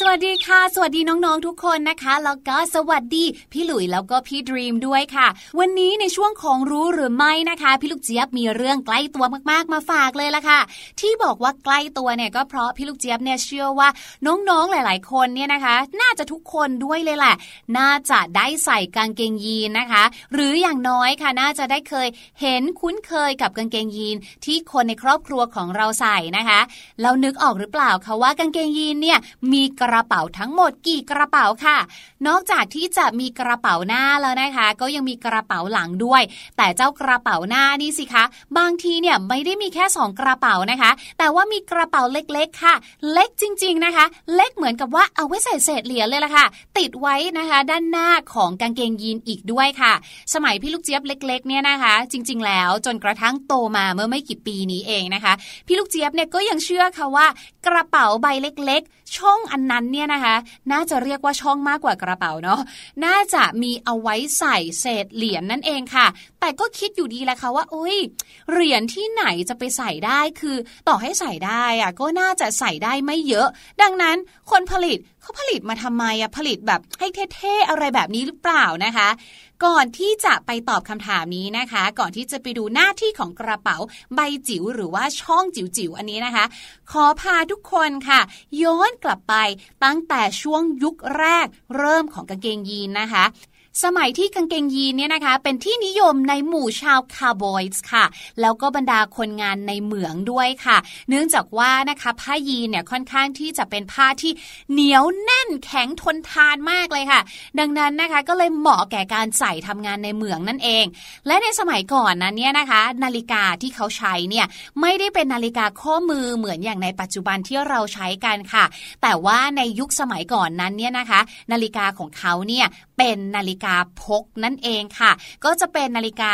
สวัสดีค่ะ สวัสดีน้องๆทุกคนนะคะ แล้วก็สวัสดีพี่หลุยแล้วก็พี่ดรีมด้วยค่ะ วันนี้ในช่วงของรู้หรือไม่นะคะ พี่ลูกเจี๊ยบมีเรื่องใกล้ตัวมากๆมาฝากเลยละค่ะ ที่บอกว่าใกล้ตัวเนี่ยก็เพราะพี่ลูกเจี๊ยบเนี่ยเชื่อว่าน้องๆหลาย ๆ คนเนี่ยนะคะ น่าจะทุกคนด้วยเลยแหละน่าจะได้ใส่กางเกงยีนนะคะ หรืออย่างน้อยค่ะน่าจะได้เคยเห็นคุ้นเคยกับกางเกงยีน ที่คนในครอบครัวของเราใส่นะคะแล้วนึกออกหรือเปล่าคะว่ากางเกงยีนเนี่ยมีกระระเป๋าทั้งหมดกี่กระเป๋าค่ะ นอกจากที่จะมีกระเป๋าหน้าแล้วนะคะ ก็ยังมีกระเป๋าหลังด้วย แต่เจ้ากระเป๋าหน้านี่สิคะ บางทีเนี่ยไม่ได้มีแค่ 2 กระเป๋านะคะ แต่ว่ามีกระเป๋าเล็กๆค่ะ เล็กจริง ๆนะคะ เล็กเหมือนกับว่าเอาไว้ใส่เศษเหรียญเลยล่ะค่ะ ติดไว้นะคะ ด้านหน้าของกางเกงยีนอีกด้วยค่ะ สมัยพี่ลูกเจี๊ยบเล็ก ๆ เนี่ยนะคะ จริง ๆ แล้วจนกระทั่งโตมาเมื่อไม่กี่ปีนี้เองนะคะ พี่ลูกเจี๊ยบเนี่ยก็ยังเชื่อค่ะว่า กระเป๋าใบเล็กๆ ช่องอันนั้นเนี่ยนะคะ น่าจะเรียกว่าช่องมากกว่ากระเป๋าเนาะน่าจะมีเอาไว้ใส่เศษเหรียญนั่นเองค่ะ แต่ก็คิดอยู่ดีแหละค่ะว่าอุ้ยเหรียญที่ไหนจะไปใส่ได้คือ ต่อให้ใส่ได้อะก็น่าจะใส่ได้ไม่เยอะ ดังนั้นคนผลิต เขาผลิตมาทำไมอะผลิตแบบให้เท่ๆอะไรแบบนี้หรือเปล่านะคะ ก่อนที่จะไปตอบคำถามนี้นะคะ ก่อนที่จะไปดูหน้าที่ของกระเป๋าใบจิ๋วหรือว่าช่องจิ๋วๆอันนี้นะคะ ขอพาทุกคนค่ะ ย้อนกลับไปตั้งแต่ช่วงยุคแรกเริ่มของกางเกงยีนนะคะ สมัยที่กางเกงยีนเนี่ยนะคะ เป็นที่นิยมในหมู่ชาวคาร์บอยส์ค่ะ แล้วก็บรรดาคนงานในเหมืองด้วยค่ะ เนื่องจากว่านะคะผ้ายีนเนี่ยค่อนข้างที่จะเป็นผ้าที่เหนียวแน่นแข็งทนทานมากเลยค่ะ ดังนั้นนะคะก็เลยเหมาะแก่การใส่ทำงานในเหมืองนั่นเอง และในสมัยก่อนนั้นเนี่ยนะคะ นาฬิกาที่เขาใช้เนี่ยไม่ได้เป็นนาฬิกาข้อมือเหมือนอย่างในปัจจุบันที่เราใช้กันค่ะ แต่ว่าในยุคสมัยก่อนนั้นเนี่ยนะคะ นาฬิกาของเขาเนี่ยเป็นนาฬิกาพกนั่นเองค่ะ ก็จะเป็นนาฬิกา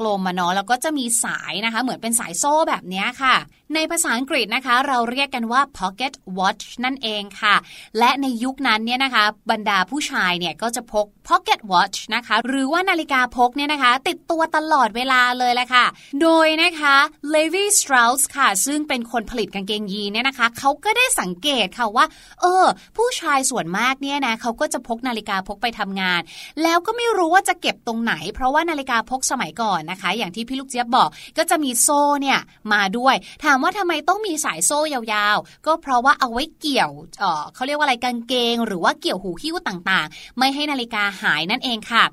กลมๆมาเนาะแล้วก็จะมีสายนะคะ เหมือนเป็นสายโซ่แบบนี้ค่ะ ในภาษาอังกฤษนะคะ เราเรียกกันว่า pocket watch นั่นเองค่ะ และในยุคนั้นเนี่ยนะคะ บรรดาผู้ชายเนี่ยก็จะพก pocket watch นะคะ หรือว่านาฬิกาพกเนี่ยนะคะ ติดตัวตลอดเวลาเลยแหละค่ะ โดยนะคะ Levi Strauss ค่ะ ซึ่งเป็นคนผลิตกางเกงยีนเนี่ยนะคะ เขาก็ได้สังเกตค่ะว่า เออ ผู้ชายส่วนมากเนี่ยนะเขาก็จะพกนาฬิกาพกไปทำงาน แล้วก็ไม่รู้ว่าจะเก็บตรงไหน เพราะว่านาฬิกาพกสมัยก่อนนะคะ อย่างที่พี่ลูกเจี๊ยบบอก ก็จะมีโซ่เนี่ยมาด้วย ถามว่าทำไมต้องมีสายโซ่ยาวๆ ก็เพราะว่าเอาไว้เกี่ยวเออเขาเรียกว่าอะไรกางเกง หรือว่าเกี่ยวหูหิ้วต่างๆ ไม่ให้นาฬิกาหายนั่นเองค่ะ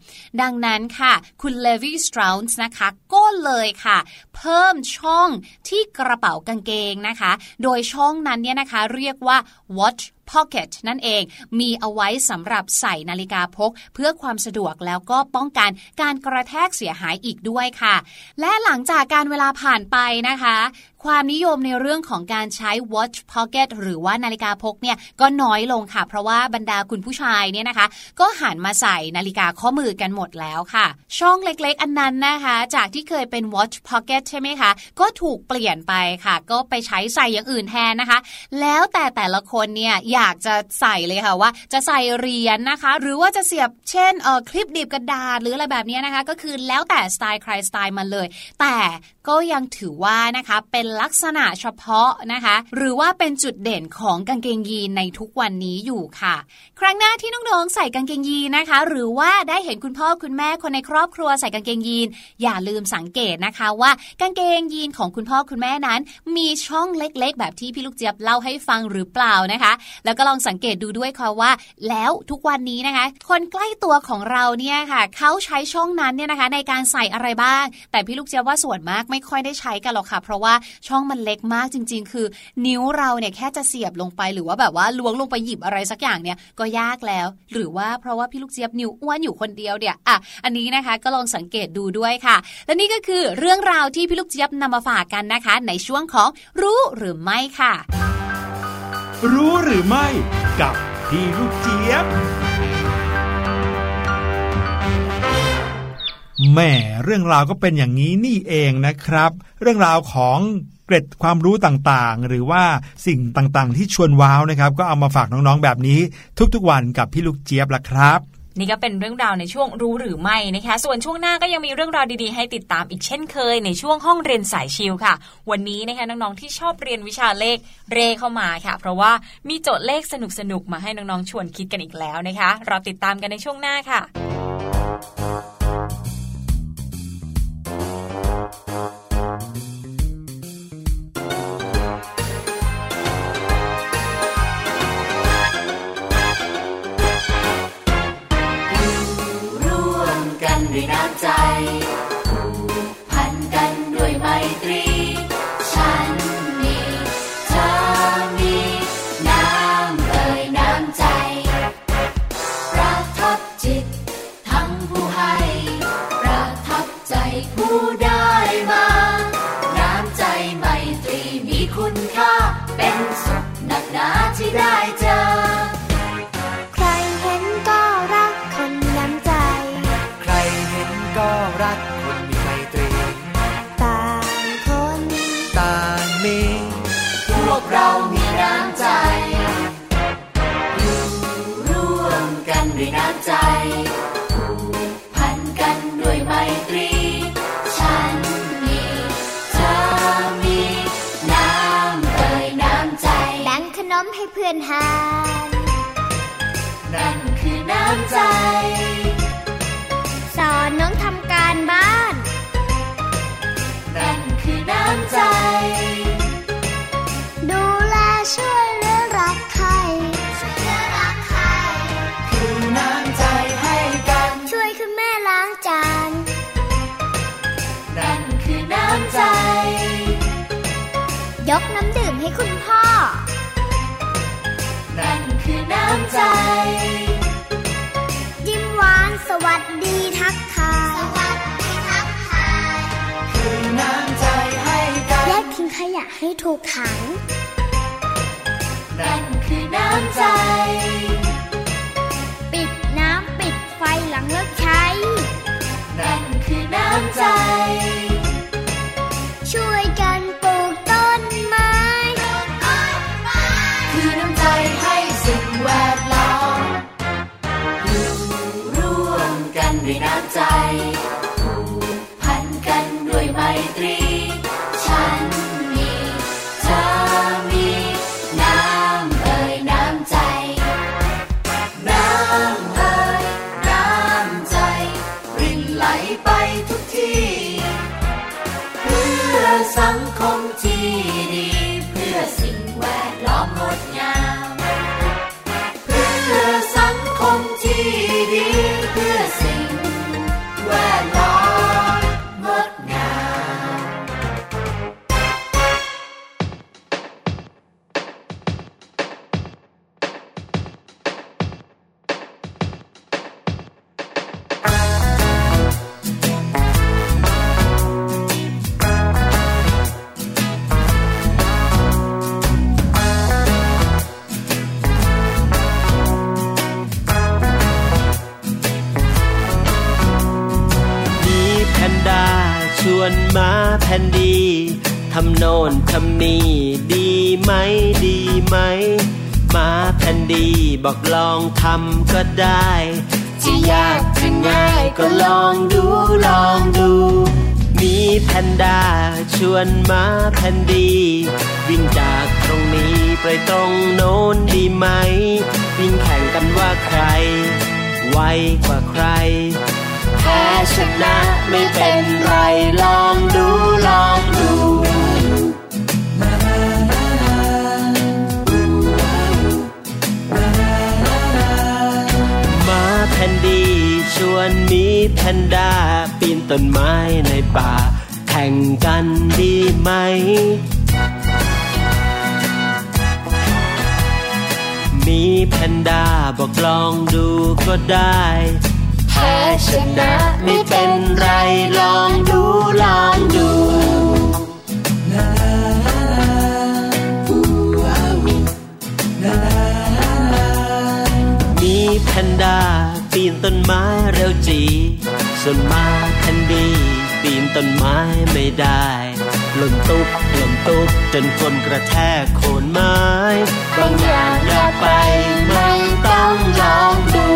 ดังนั้นค่ะคุณเลวีสตร u ส์นะคะก็เลยค่ะ เพิ่มช่องที่กระเป๋ากางเกงนะคะ โดยช่องนั้นเนี่ยนะคะเรียกว่า watch pocket นั่นเอง มีเอาไว้สำหรับใส่นาฬิกาพก เพื่อความสะดวกแล้วก็ป้องกันการกระแทกเสียหายอีกด้วยค่ะ และหลังจากการเวลาผ่านไปนะคะ ความนิยมในเรื่องของการใช้ watch pocket หรือว่านาฬิกาพกเนี่ยก็น้อยลงค่ะ เพราะว่าบรรดาคุณผู้ชายเนี่ยนะคะ ก็หันมาใส่นาฬิกาข้อมือกันหมดแล้วค่ะ ช่องเล็กๆ อันนั้นนะคะ จากที่เคยเป็น watch pocket ใช่ไหมคะ ก็ถูกเปลี่ยนไปค่ะ ก็ไปใช้ใส่อย่างอื่นแทนนะคะ แล้วแต่แต่ละคนเนี่ยอยากจะใส่เลยค่ะว่า จะใส่เหรียญนะคะ หรือว่าจะเสียบเช่นเออคลิปดีบกระดาษหรืออะไรแบบนี้นะคะ ก็คือแล้วแต่สไตล์ใครสไตล์มันเลย แต่ก็ยังถือว่านะคะเป็นลักษณะเฉพาะนะคะ หรือว่าเป็นจุดเด่นของกางเกงยีนในทุกวันนี้อยู่ค่ะ ครั้งหน้าที่น้องๆใส่กางเกงยีนนะคะ หรือว่าได้เห็นคุณพ่อคุณแม่คนในครอบครัวใส่กางเกงยีน อย่าลืมสังเกตนะคะว่ากางเกงยีนของคุณพ่อคุณแม่นั้น มีช่องเล็กๆ แบบที่พี่ลูกเจี๊ยบเล่าให้ฟังหรือเปล่านะคะ แล้วก็ลองสังเกตดูด้วยค่ะว่า แล้วทุกวันนี้นะคะ คนใกล้ตัวของเราเนี่ยค่ะเขาใช้ช่องนั้นเนี่ยนะคะ ในการใส่อะไรบ้าง แต่พี่ลูกเจี๊ยบว่าส่วนมากไม่ค่อยได้ใช้กันหรอกค่ะ เพราะว่าช่องมันเล็กมากจริง ๆ คือ นิ้วเราเนี่ยแค่จะเสียบลงไปหรือว่าแบบว่าล้วงลงไปหยิบอะไรสักอย่างเนี่ยก็ยากแล้ว หรือว่าเพราะว่าพี่ลูกเจี๊ยบนิ้วอ้วนอยู่คนเดียวเนี่ยอะอันนี้นะคะก็ลองสังเกตดูด้วยค่ะ และนี่ก็คือเรื่องราวที่พี่ลูกเจี๊ยบนำมาฝากกันนะคะ ในช่วงของรู้หรือไม่ค่ะ รู้หรือไม่กับพี่ลูกเจี๊ยบแหม่เรื่องราวก็เป็นอย่างนี้นี่เองนะครับ เรื่องราวของ เกร็ดความรู้ต่างๆ หรือว่าสิ่งต่างๆ ที่ชวนว้าวนะครับ ก็เอามาฝากน้องๆแบบนี้ ทุกๆวันกับพี่ลูกเจี๊ยบละครับนี่ก็เป็นเรื่องราวในช่วงรู้หรือไม่นะคะ ส่วนช่วงหน้าก็ยังมีเรื่องราวดีๆ ให้ติดตามอีกเช่นเคยในช่วงห้องเรียนสายชิลค่ะ วันนี้นะคะน้องๆที่ชอบเรียนวิชาเลขเรเข้ามาค่ะ เพราะว่ามีโจทย์เลขสนุกๆมาให้น้องๆชวนคิดกันอีกแล้วนะคะ เราติดตามกันในช่วงหน้าค่ะ ด้วยน้ำใจผูกพันกันด้วยไมตรี ถูกขัง นั่นคือน้ำใจ กว่าใคร แพ้ชนะไม่เป็นไรลองดูลองดูมาแพนดีชวนมีแพนด้าปีนต้นไม้ในป่า แข่งกันดีไหม นด้าบอกลองดูก็ได้แพ้ชนะไม่เป็นไรลองดูลองดูมีแพนด้าปีนต้นไม้เร็วจีส่วนมาแพนดีปีนต้นไม้ไม่ได้หล่นตุ๊บ ตุ๊บจนคนกระแทกโคนไม้บางอย่างอย่าไปไม่ต้องลองดู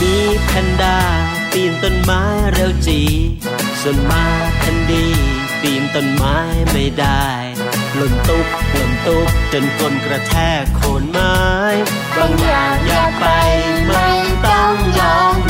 มีแพนด้าปีนต้นไม้เร็วจีส่วนมาแพนดี ปีนต้นไม้ไม่ได้หล่นตุ๊บหล่นตุ๊บจนกลนกระแทกโคนไม้บางอย่างอย่าไปไม่ต้องยองดู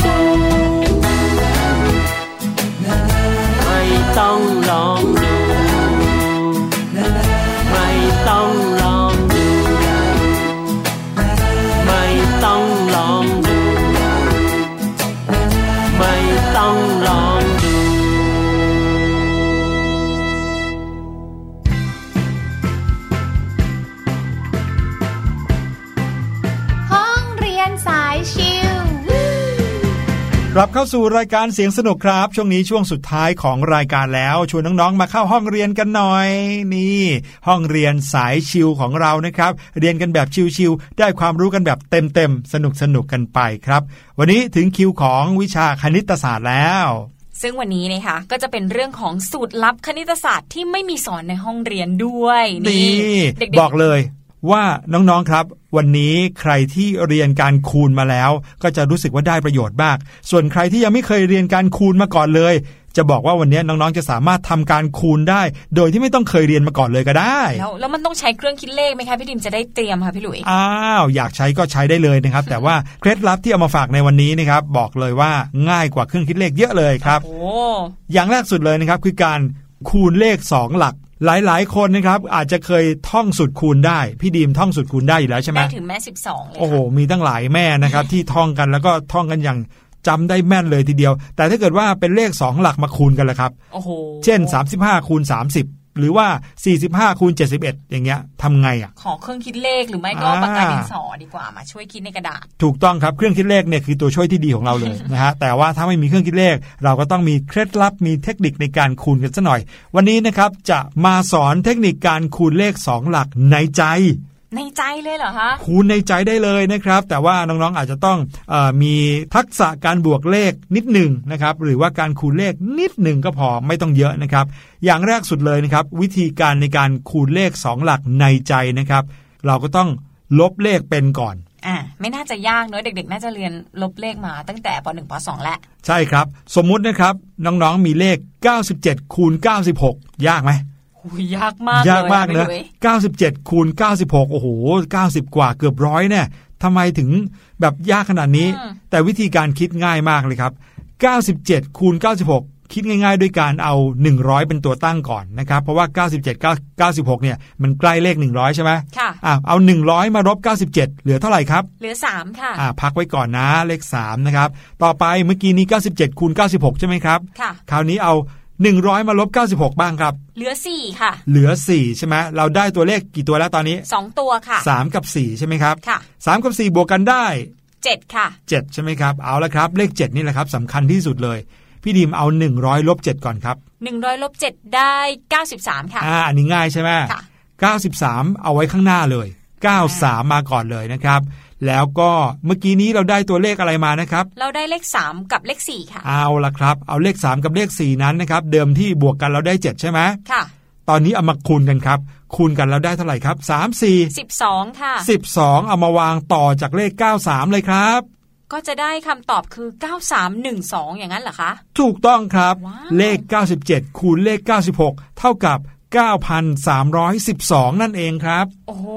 ไม่ กลับเข้าสู่รายการเสียงสนุกครับ ช่วงนี้ช่วงสุดท้ายของรายการแล้วชวนน้องๆมาเข้าห้องเรียนกันหน่อย นี่ ห้องเรียนสายชิวของเรานะครับ เรียนกันแบบชิวๆได้ความรู้กันแบบเต็มๆสนุกๆกันไปครับ วันนี้ถึงคิวของวิชาคณิตศาสตร์แล้วซึ่งวันนี้นะคะก็จะเป็นเรื่องของสูตรลับคณิตศาสตร์ที่ไม่มีสอนในห้องเรียนด้วยนี่เด็กๆบอกเลย ว่าน้องๆครับ วันนี้ใครที่เรียนการคูณมาแล้ว ก็จะรู้สึกว่าได้ประโยชน์มาก ส่วนใครที่ยังไม่เคยเรียนการคูณมาก่อนเลย จะบอกว่าวันนี้น้องๆจะสามารถทำการคูณได้ โดยที่ไม่ต้องเคยเรียนมาก่อนเลยก็ได้ แล้วแล้วมันต้องใช้เครื่องคิดเลขไหมคะพี่ดิมจะได้เตรียมค่ะพี่หลุยอ้าวอยากใช้ก็ใช้ได้เลยนะครับ แต่ว่าเคล็ดลับที่เอามาฝากในวันนี้นะครับบอกเลยว่าง่ายกว่าเครื่องคิดเลขเยอะเลยครับ โอ้อย่างแรกสุดเลยนะครับคือการคูณเลข 2 หลัก หลายๆ คนนะครับอาจจะเคยท่องสุดคูณได้ พี่ดีมท่องสุดคูณได้อยู่แล้วใช่ไหมได้ถึงแม่สิบสองเลยโอ้โหค่ะมีตั้งหลายแม่นะครับ ที่ท่องกันแล้วก็ท่องกันอย่างจำได้แม่นเลยทีเดียว แต่ถ้าเกิดว่าเป็นเลข 2 หลักมาคูณกันละครับโอ้โหเช่น 35คูณ30 หรือว่า 45คูณ71 อย่างเงี้ยทำไงอะ ขอเครื่องคิดเลขหรือไม่ก็อ่าปากกาดินสอดีกว่ามาช่วยคิดในกระดาษ ถูกต้องครับเครื่องคิดเลขเนี่ยคือตัวช่วยที่ดีของเราเลยนะฮะแต่ว่าถ้าไม่มีเครื่องคิดเลข เราก็ต้องมีเคล็ดลับมีเทคนิคในการคูณกันสัหน่อย วันนี้นะครับจะมาสอนเทคนิคการคูณเลข 2 หลักในใจ ในใจเลยเหรอคะคูณในใจได้เลยนะครับ แต่ว่าน้องๆอาจจะต้องเออมีทักษะการบวกเลขนิดหนึ่งนะครับ หรือว่าการคูณเลขนิดหนึ่งก็พอไม่ต้องเยอะนะครับ อย่างแรกสุดเลยนะครับ วิธีการในการคูณเลข 2 หลักในใจนะครับ เราก็ต้องลบเลขเป็นก่อนอ่าไม่น่าจะยากเนอะเด็กๆ น่าจะเรียนลบเลขมาตั้งแต่ป .1 ป .2 แล้วใช่ครับ สมมุตินะครับ น้องๆมีเลข 97คูณ96 ยากไหมหุ ยยากมากยากมากเลยนะพี่หลุย97 คูณ 96 โอ้โห 90 กว่าเกือบร้อยเนี่ยทำไมถึงแบบยากขนาดนี้ แต่วิธีการคิดง่ายมากเลยครับ 97 คูณ 96 คิดง่ายๆ ด้วยการเอา 100 เป็นตัวตั้งก่อนนะครับ เพราะว่า 97 96 เนี่ย มันใกล้เลข 100 ใช่ไหมค่ะอะเอา 100 มาลบ97 เหลือเท่าไหร่ครับ เหลือ 3 ค่ะอ่าพักไว้ก่อนนะเลข 3 นะครับ ต่อไปเมื่อกี้นี้ 97 คูณ 96 ใช่ไหมครับค่ะคราวนี้เอา 100 มาลบ 96 บ้างครับ เหลือ 4 ค่ะ เหลือ 4 ใช่ไหมเราได้ตัวเลขกี่ตัวแล้วตอนนี้ 2 ตัวค่ะ 3 กับ 4 ใช่ไหมครับค่ะ3กับ 4 บวกกันได้ 7 ค่ะ 7 ใช่ไหมครับ เอาละครับ เลข 7 นี่แหละครับสำคัญที่สุดเลย พี่ดีมเอา 100ลบ7ก่อนครับ 100ลบ7ได้ 93 ค่ะอ่าอันนี้ง่ายใช่ไหมค่ะ93 เอาไว้ข้างหน้าเลย 93 มาก่อนเลยนะครับ แล้วก็เมื่อกี้นี้เราได้ตัวเลขอะไรมานะครับ เราได้เลข 3 กับเลข4ค่ะ เอาละครับ เอาเลข 3 กับเลข 4 นั้นนะครับ เดิมที่บวกกันเราได้ 7 ใช่ไหมค่ะ ตอนนี้เอามาคูณกันครับ คูณกันแล้วได้เท่าไหร่ครับ 3 4 12 ค่ะ 12 เอามาวางต่อจากเลข 93 เลยครับ ก็จะได้คำตอบคือ 9312 อย่างนั้นเหรอคะ ถูกต้องครับว้าวเลข 97 คูณเลข 96 เท่ากับ 9,312 นั่นเองครับ โอ้โห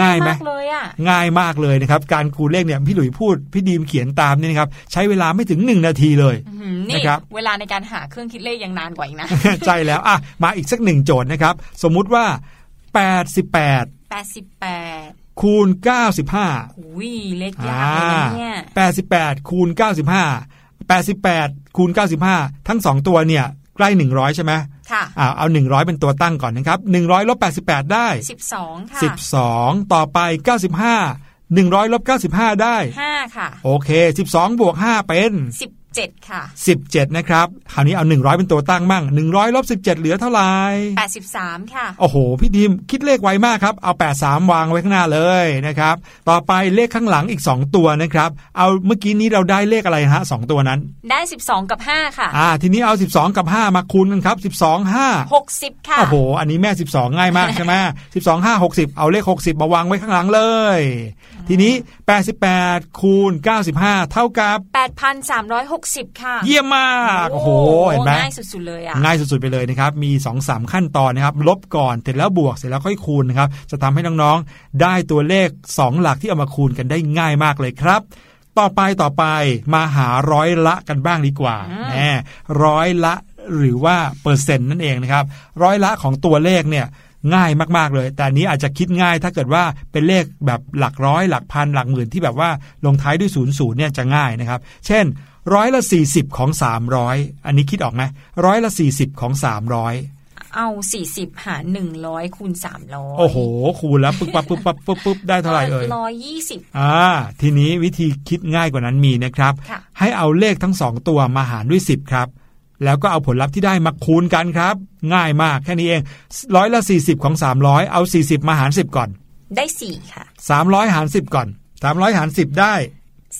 ง่ายไหมมากเลยอะง่ายมากเลยนะครับ การคูณเลขเนี่ยพี่หลุยพูดพี่ดีมเขียนตามนี่นะครับใช้เวลาไม่ถึง 1 นาทีเลยอื้อหือนี่นะครับเวลาในการหาเครื่องคิดเลขยังนานกว่าอีกนะใช่แล้วอะมาอีกสักหนึ่งโจทย์นะครับ สมมุติว่า 88 88 คูณ 95หุยเลขยากเลยนะเนี่ย88 คูณ 95 88 คูณ 95 ทั้ง 2 ตัวเนี่ยใกล้ 100 ใช่ไหม ค่ะอ่าเอา100 เป็นตัวตั้งก่อนนะครับ100ลบ88 ได้ 12 ค่ะ 12 ต่อไป 95 100ลบ95 ได้ 5 ค่ะ โอเค 12บวก5เป็น 17 ค่ะ 17 นะครับคราวนี้เอา 100 เป็นตัวตั้งมั่ง 100ลบ17 เหลือเท่าไหร่83 ค่ะ โอ้โห พี่ดีมคิดเลขไวมากครับ เอา 83 วางไว้ข้างหน้าเลยนะครับ ต่อไปเลขข้างหลังอีก 2 ตัวนะครับ เอาเมื่อกี้นี้เราได้เลขอะไรฮะสองตัวนั้น ได้ 12 กับ 5 ค่ะ อ่า ทีนี้เอา 12 กับ 5 มาคูณกันครับ 12 5 60 ค่ะ โอ้โห อันนี้แม่ 12 ง่ายมากใช่ไหม12 5 60 เอาเลข 60 มาวางไว้ข้างหลังเลย ทีนี้ 88 คูณ 95 เท่ากับ 8,360ค่ะ เยี่ยมมาก โอ้โห เห็นไหมง่ายสุดๆเลยอะ ง่ายสุดๆไปเลยนะครับ มี 2 3 ขั้นตอนนะครับ ลบก่อน เสร็จแล้วบวก เสร็จแล้วค่อยคูณนะครับ จะทำให้น้องๆ ได้ตัวเลข 2 หลักที่เอามาคูณกันได้ง่ายมากเลยครับต่อไปต่อไปมาหาร้อยละกันบ้างดีกว่าอืมแหมร้อยละหรือว่าเปอร์เซ็นต์นั่นเองนะครับ ร้อยละของตัวเลขเนี่ยง่ายมากๆเลย แต่อันนี้อาจจะคิดง่ายถ้าเกิดว่าเป็นเลขแบบหลักร้อยหลักพันหลักหมื่นที่แบบว่าลงท้ายด้วยศูนย์ศูนย์เนี่ยจะง่ายนะครับ เช่น ร้อยละ40ของ300อันนี้คิดออกไหมร้อยละ40ของ300เอา40หาร100คูณ300โอ้โห คูณแล้วปึ๊บปั๊บปึ๊บปั๊บปึ๊บปึ๊บได้เท่าไหร่เอ่ยร้อยยี่สิบอ่า ทีนี้วิธีคิดง่ายกว่านั้นมีนะครับค่ะให้เอาเลขทั้งสองตัวมาหารด้วย10ครับ แล้วก็เอาผลลัพธ์ที่ได้มาคูณกันครับ ง่ายมากแค่นี้เองร้อยละ40ของ300เอา40มาหาร10ก่อน ได้สี่ค่ะ300หาร10ก่อน300หาร10ได้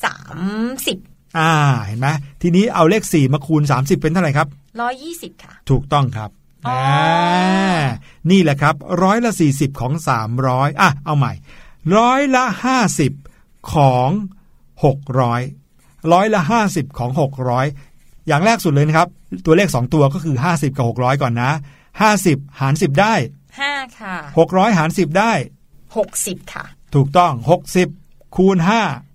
สามสิบ อ่าเห็นไหมทีนี้เอาเลข 4 มาคูณ 30 เป็นเท่าไหร่ครับร้อยยี่สิบค่ะ ถูกต้องครับอ๋อนี่แหละครับร้อยละ 40 ของ 300อะเอาใหม่ร้อยละ 50 ของ 600ร้อยละ 50 ของ 600 อย่างแรกสุดเลยนะครับ ตัวเลข 2 ตัวก็คือ 50 กับ 600 ก่อนนะ 50 หาร 10 ได้ห้าค่ะ 600 หาร 10 ได้หกสิบค่ะ ถูกต้อง 60 คูณ 5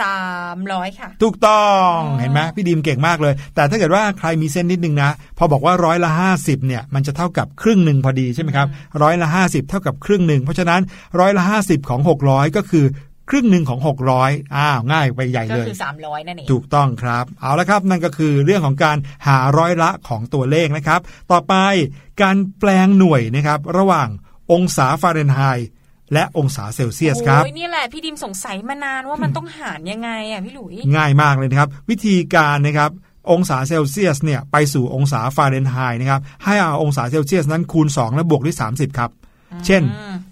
สามร้อยค่ะ ถูกต้องอ๋อเห็นไหมพี่ดีมเก่งมากเลย แต่ถ้าเกิดว่าใครมีเส้นนิดนึงนะ พอบอกว่าร้อยละ 50เนี่ยมันจะเท่ากับครึ่งหนึ่งพอดีใช่ไหมครับร้อยละ 50 เท่ากับครึ่งหนึ่งเพราะฉะนั้นร้อยละ 50 ของ 600 ก็คือครึ่งหนึ่งของ 600 อ้าว ง่ายไปใหญ่ก็เลยคือสามร้อยนั่นเอง ถูกต้องครับ เอาละครับ นั่นก็คือเรื่องของการหาร้อยละของตัวเลขนะครับ ต่อไปการแปลงหน่วยนะครับ ระหว่างองศาฟาเรนไฮต์ และองศาเซลเซียสครับโอ้ยนี่แหละพี่ดิมสงสัยมานานว่ามันต้องหารยังไงอะพี่หลุยง่ายมากเลยนะครับ วิธีการนะครับองศาเซลเซียสเนี่ยไปสู่องศาฟาเรนไฮต์นะครับให้เอาองศาเซลเซียสนั้นคูณ 2 และบวกด้วย 30 ครับ เช่น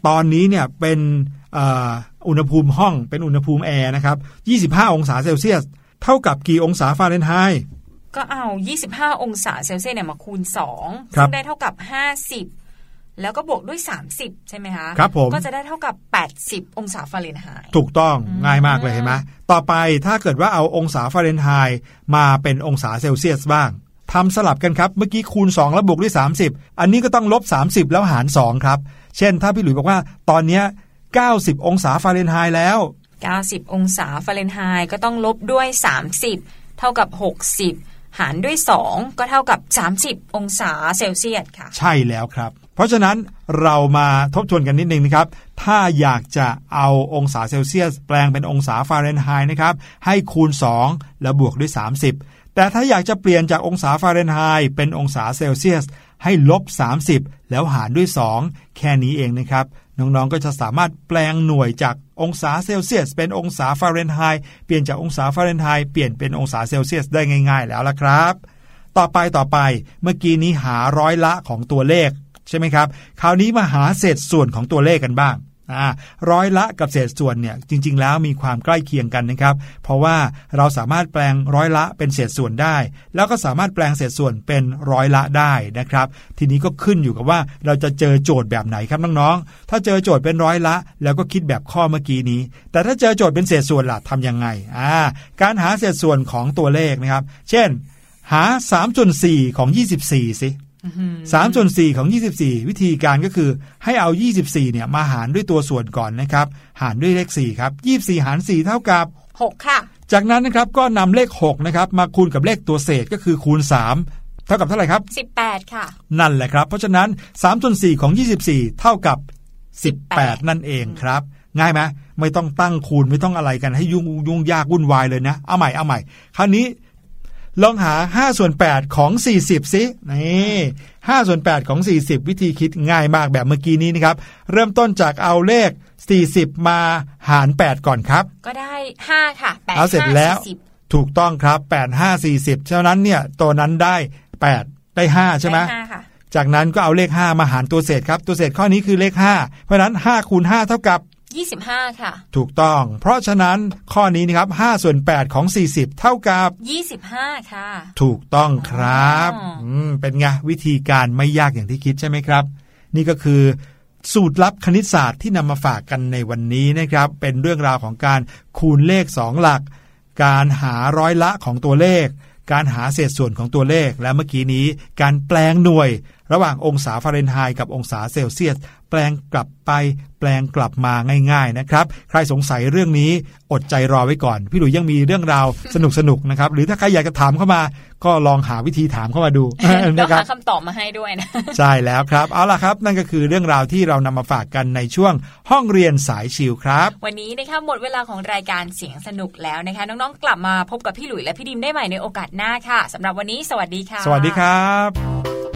ตอนนี้เนี่ยเป็นเอ่ออุณหภูมิห้องเป็นอุณหภูมิแอร์นะครับ 25 องศาเซลเซียส เท่ากับกี่องศาฟาเรนไฮต์ก็เอา 25 องศาเซลเซียสเนี่ยมาคูณ2ครับซึ่งได้เท่ากับ 50 แล้วก็บวกด้วย 30 ใช่ไหมคะครับผมก็จะได้เท่ากับ 80 องศาฟาเรนไฮต์ถูกต้องง่ายมากเลยเห็นไหมต่อไปถ้าเกิดว่าเอาองศาฟาเรนไฮต์มาเป็นองศาเซลเซียสบ้างทำสลับกันครับ เมื่อกี้คูณ 2 แล้วบวกด้วย 30 อันนี้ก็ต้องลบ 30 แล้วหาร 2 ครับ เช่นถ้าพี่หลุยบอกว่าตอนเนี้ย90 องศาฟาเรนไฮต์แล้ว 90 องศาฟาเรนไฮต์ก็ต้องลบด้วย 30 เท่ากับ 60 หารด้วย 2 ก็เท่ากับ 30 องศาเซลเซียสค่ะ ใช่แล้วครับ เพราะฉะนั้นเรามาทบทวนกันนิดนึงนะครับ ถ้าอยากจะเอาองศาเซลเซียสแปลงเป็นองศาฟาเรนไฮต์นะครับ ให้คูณ 2 แล้วบวกด้วย 30 แต่ถ้าอยากจะเปลี่ยนจากองศาฟาเรนไฮต์เป็นองศาเซลเซียส ให้ลบ 30 แล้วหารด้วย 2 แค่นี้เองนะครับ น้องๆก็จะสามารถแปลงหน่วยจากองศาเซลเซียส เป็นองศาฟาเรนไฮต์เปลี่ยนจากองศาฟาเรนไฮต์เปลี่ยนเป็นองศาเซลเซียสได้ง่าย ๆ แล้วละครับ ต่อไปต่อไปเมื่อกี้นี้หาร้อยละของตัวเลข ใช่ไหมครับ คราวนี้มาหาเศษส่วนของตัวเลขกันบ้างร้อยละกับเศษส่วนเนี่ยจริง ๆ แล้วมีความใกล้เคียงกันนะครับ เพราะว่าเราสามารถแปลงร้อยละเป็นเศษส่วนได้ แล้วก็สามารถแปลงเศษส่วนเป็นร้อยละได้นะครับ ทีนี้ก็ขึ้นอยู่กับว่าเราจะเจอโจทย์แบบไหนครับน้องๆถ้าเจอโจทย์เป็นร้อยละ แล้วก็คิดแบบข้อเมื่อกี้นี้ แต่ถ้าเจอโจทย์เป็นเศษส่วนล่ะทำยังไงอ่าการหาเศษส่วนของตัวเลขนะครับ เช่น หา 3.4 ของ 24สิ 3ส่วน4ของ 24 วิธีการก็คือให้เอา 24เนี่ยมาหารด้วยตัวส่วนก่อนนะครับ หารด้วยเลข4ครับ24 หาร 4 เท่ากับ 6 ค่ะ จากนั้นนะครับก็นำเลข6นะครับมาคูณกับเลขตัวเศษก็คือคูณ 3 เท่ากับเท่าไหร่ครับ 18 ค่ะ นั่นแหละครับ เพราะฉะนั้น3ส่วน4ของ 24 เท่ากับ 18 18นั่นเองครับ ง่ายไหมไม่ต้องตั้งคูณไม่ต้องอะไรกันให้ยุ่งยุ่งยากวุ่นวายเลยนะ เอาใหม่เอาใหม่ คราวนี้ ลองหา 5 ส่วน 8 ของ 40สินี่5ส่วน 8 ของ 40 วิธีคิดง่ายมากแบบเมื่อกี้นี้นะครับ เริ่มต้นจากเอาเลข 40 มาหาร 8 ก่อนครับ ก็ได้ 5 ค่ะ8 เอาเสร็จแล้ว5ถูกต้องครับ 8 5 40ฉะนั้นเนี่ย ตัวนั้นได้ 8 ได้ 5 ใช่ไหมได้5ค่ะจากนั้นก็เอาเลข 5 มาหารตัวเศษครับ ตัวเศษข้อนี้คือเลข 5 เพราะฉะนั้น5คูณ5เท่ากับ 25 ค่ะ ถูกต้อง เพราะฉะนั้นข้อนี้นะครับ5ส่วน 8 ของ 40 เท่ากับ 25 ค่ะ ถูกต้องครับอ๋ออืมเป็นไงวิธีการไม่ยากอย่างที่คิดใช่ไหมครับ นี่ก็คือสูตรลับคณิตศาสตร์ที่นำมาฝากกันในวันนี้นะครับ เป็นเรื่องราวของการคูณเลข 2 หลัก การหาร้อยละของตัวเลข การหาเศษส่วนของตัวเลข และเมื่อกี้นี้ การแปลงหน่วย ระหว่างองศาฟาเรนไฮต์กับองศาเซลเซียส แปลงกลับไป แปลงกลับมาง่ายๆนะครับ ใครสงสัยเรื่องนี้อดใจรอไว้ก่อน พี่หลุยยังมีเรื่องราวสนุกๆนะครับ หรือถ้าใครอยากจะถามเข้ามา ก็ลองหาวิธีถามเข้ามาดูเดี๋ยวนะครัหาบคำตอบมาให้ด้วยนะใช่แล้วครับเอาล่ะครับ นั่นก็คือเรื่องราวที่เรานำมาฝากกันในช่วงห้องเรียนสายชิวครับ วันนี้นะคะหมดเวลาของรายการเสียงสนุกแล้วนะคะ น้องๆ กลับมาพบกับพี่หลุยและพี่ดิมได้ใหม่ในโอกาสหน้าค่ะสำหรับวันนี้ สวัสดีค่ะ สวัสดีครับ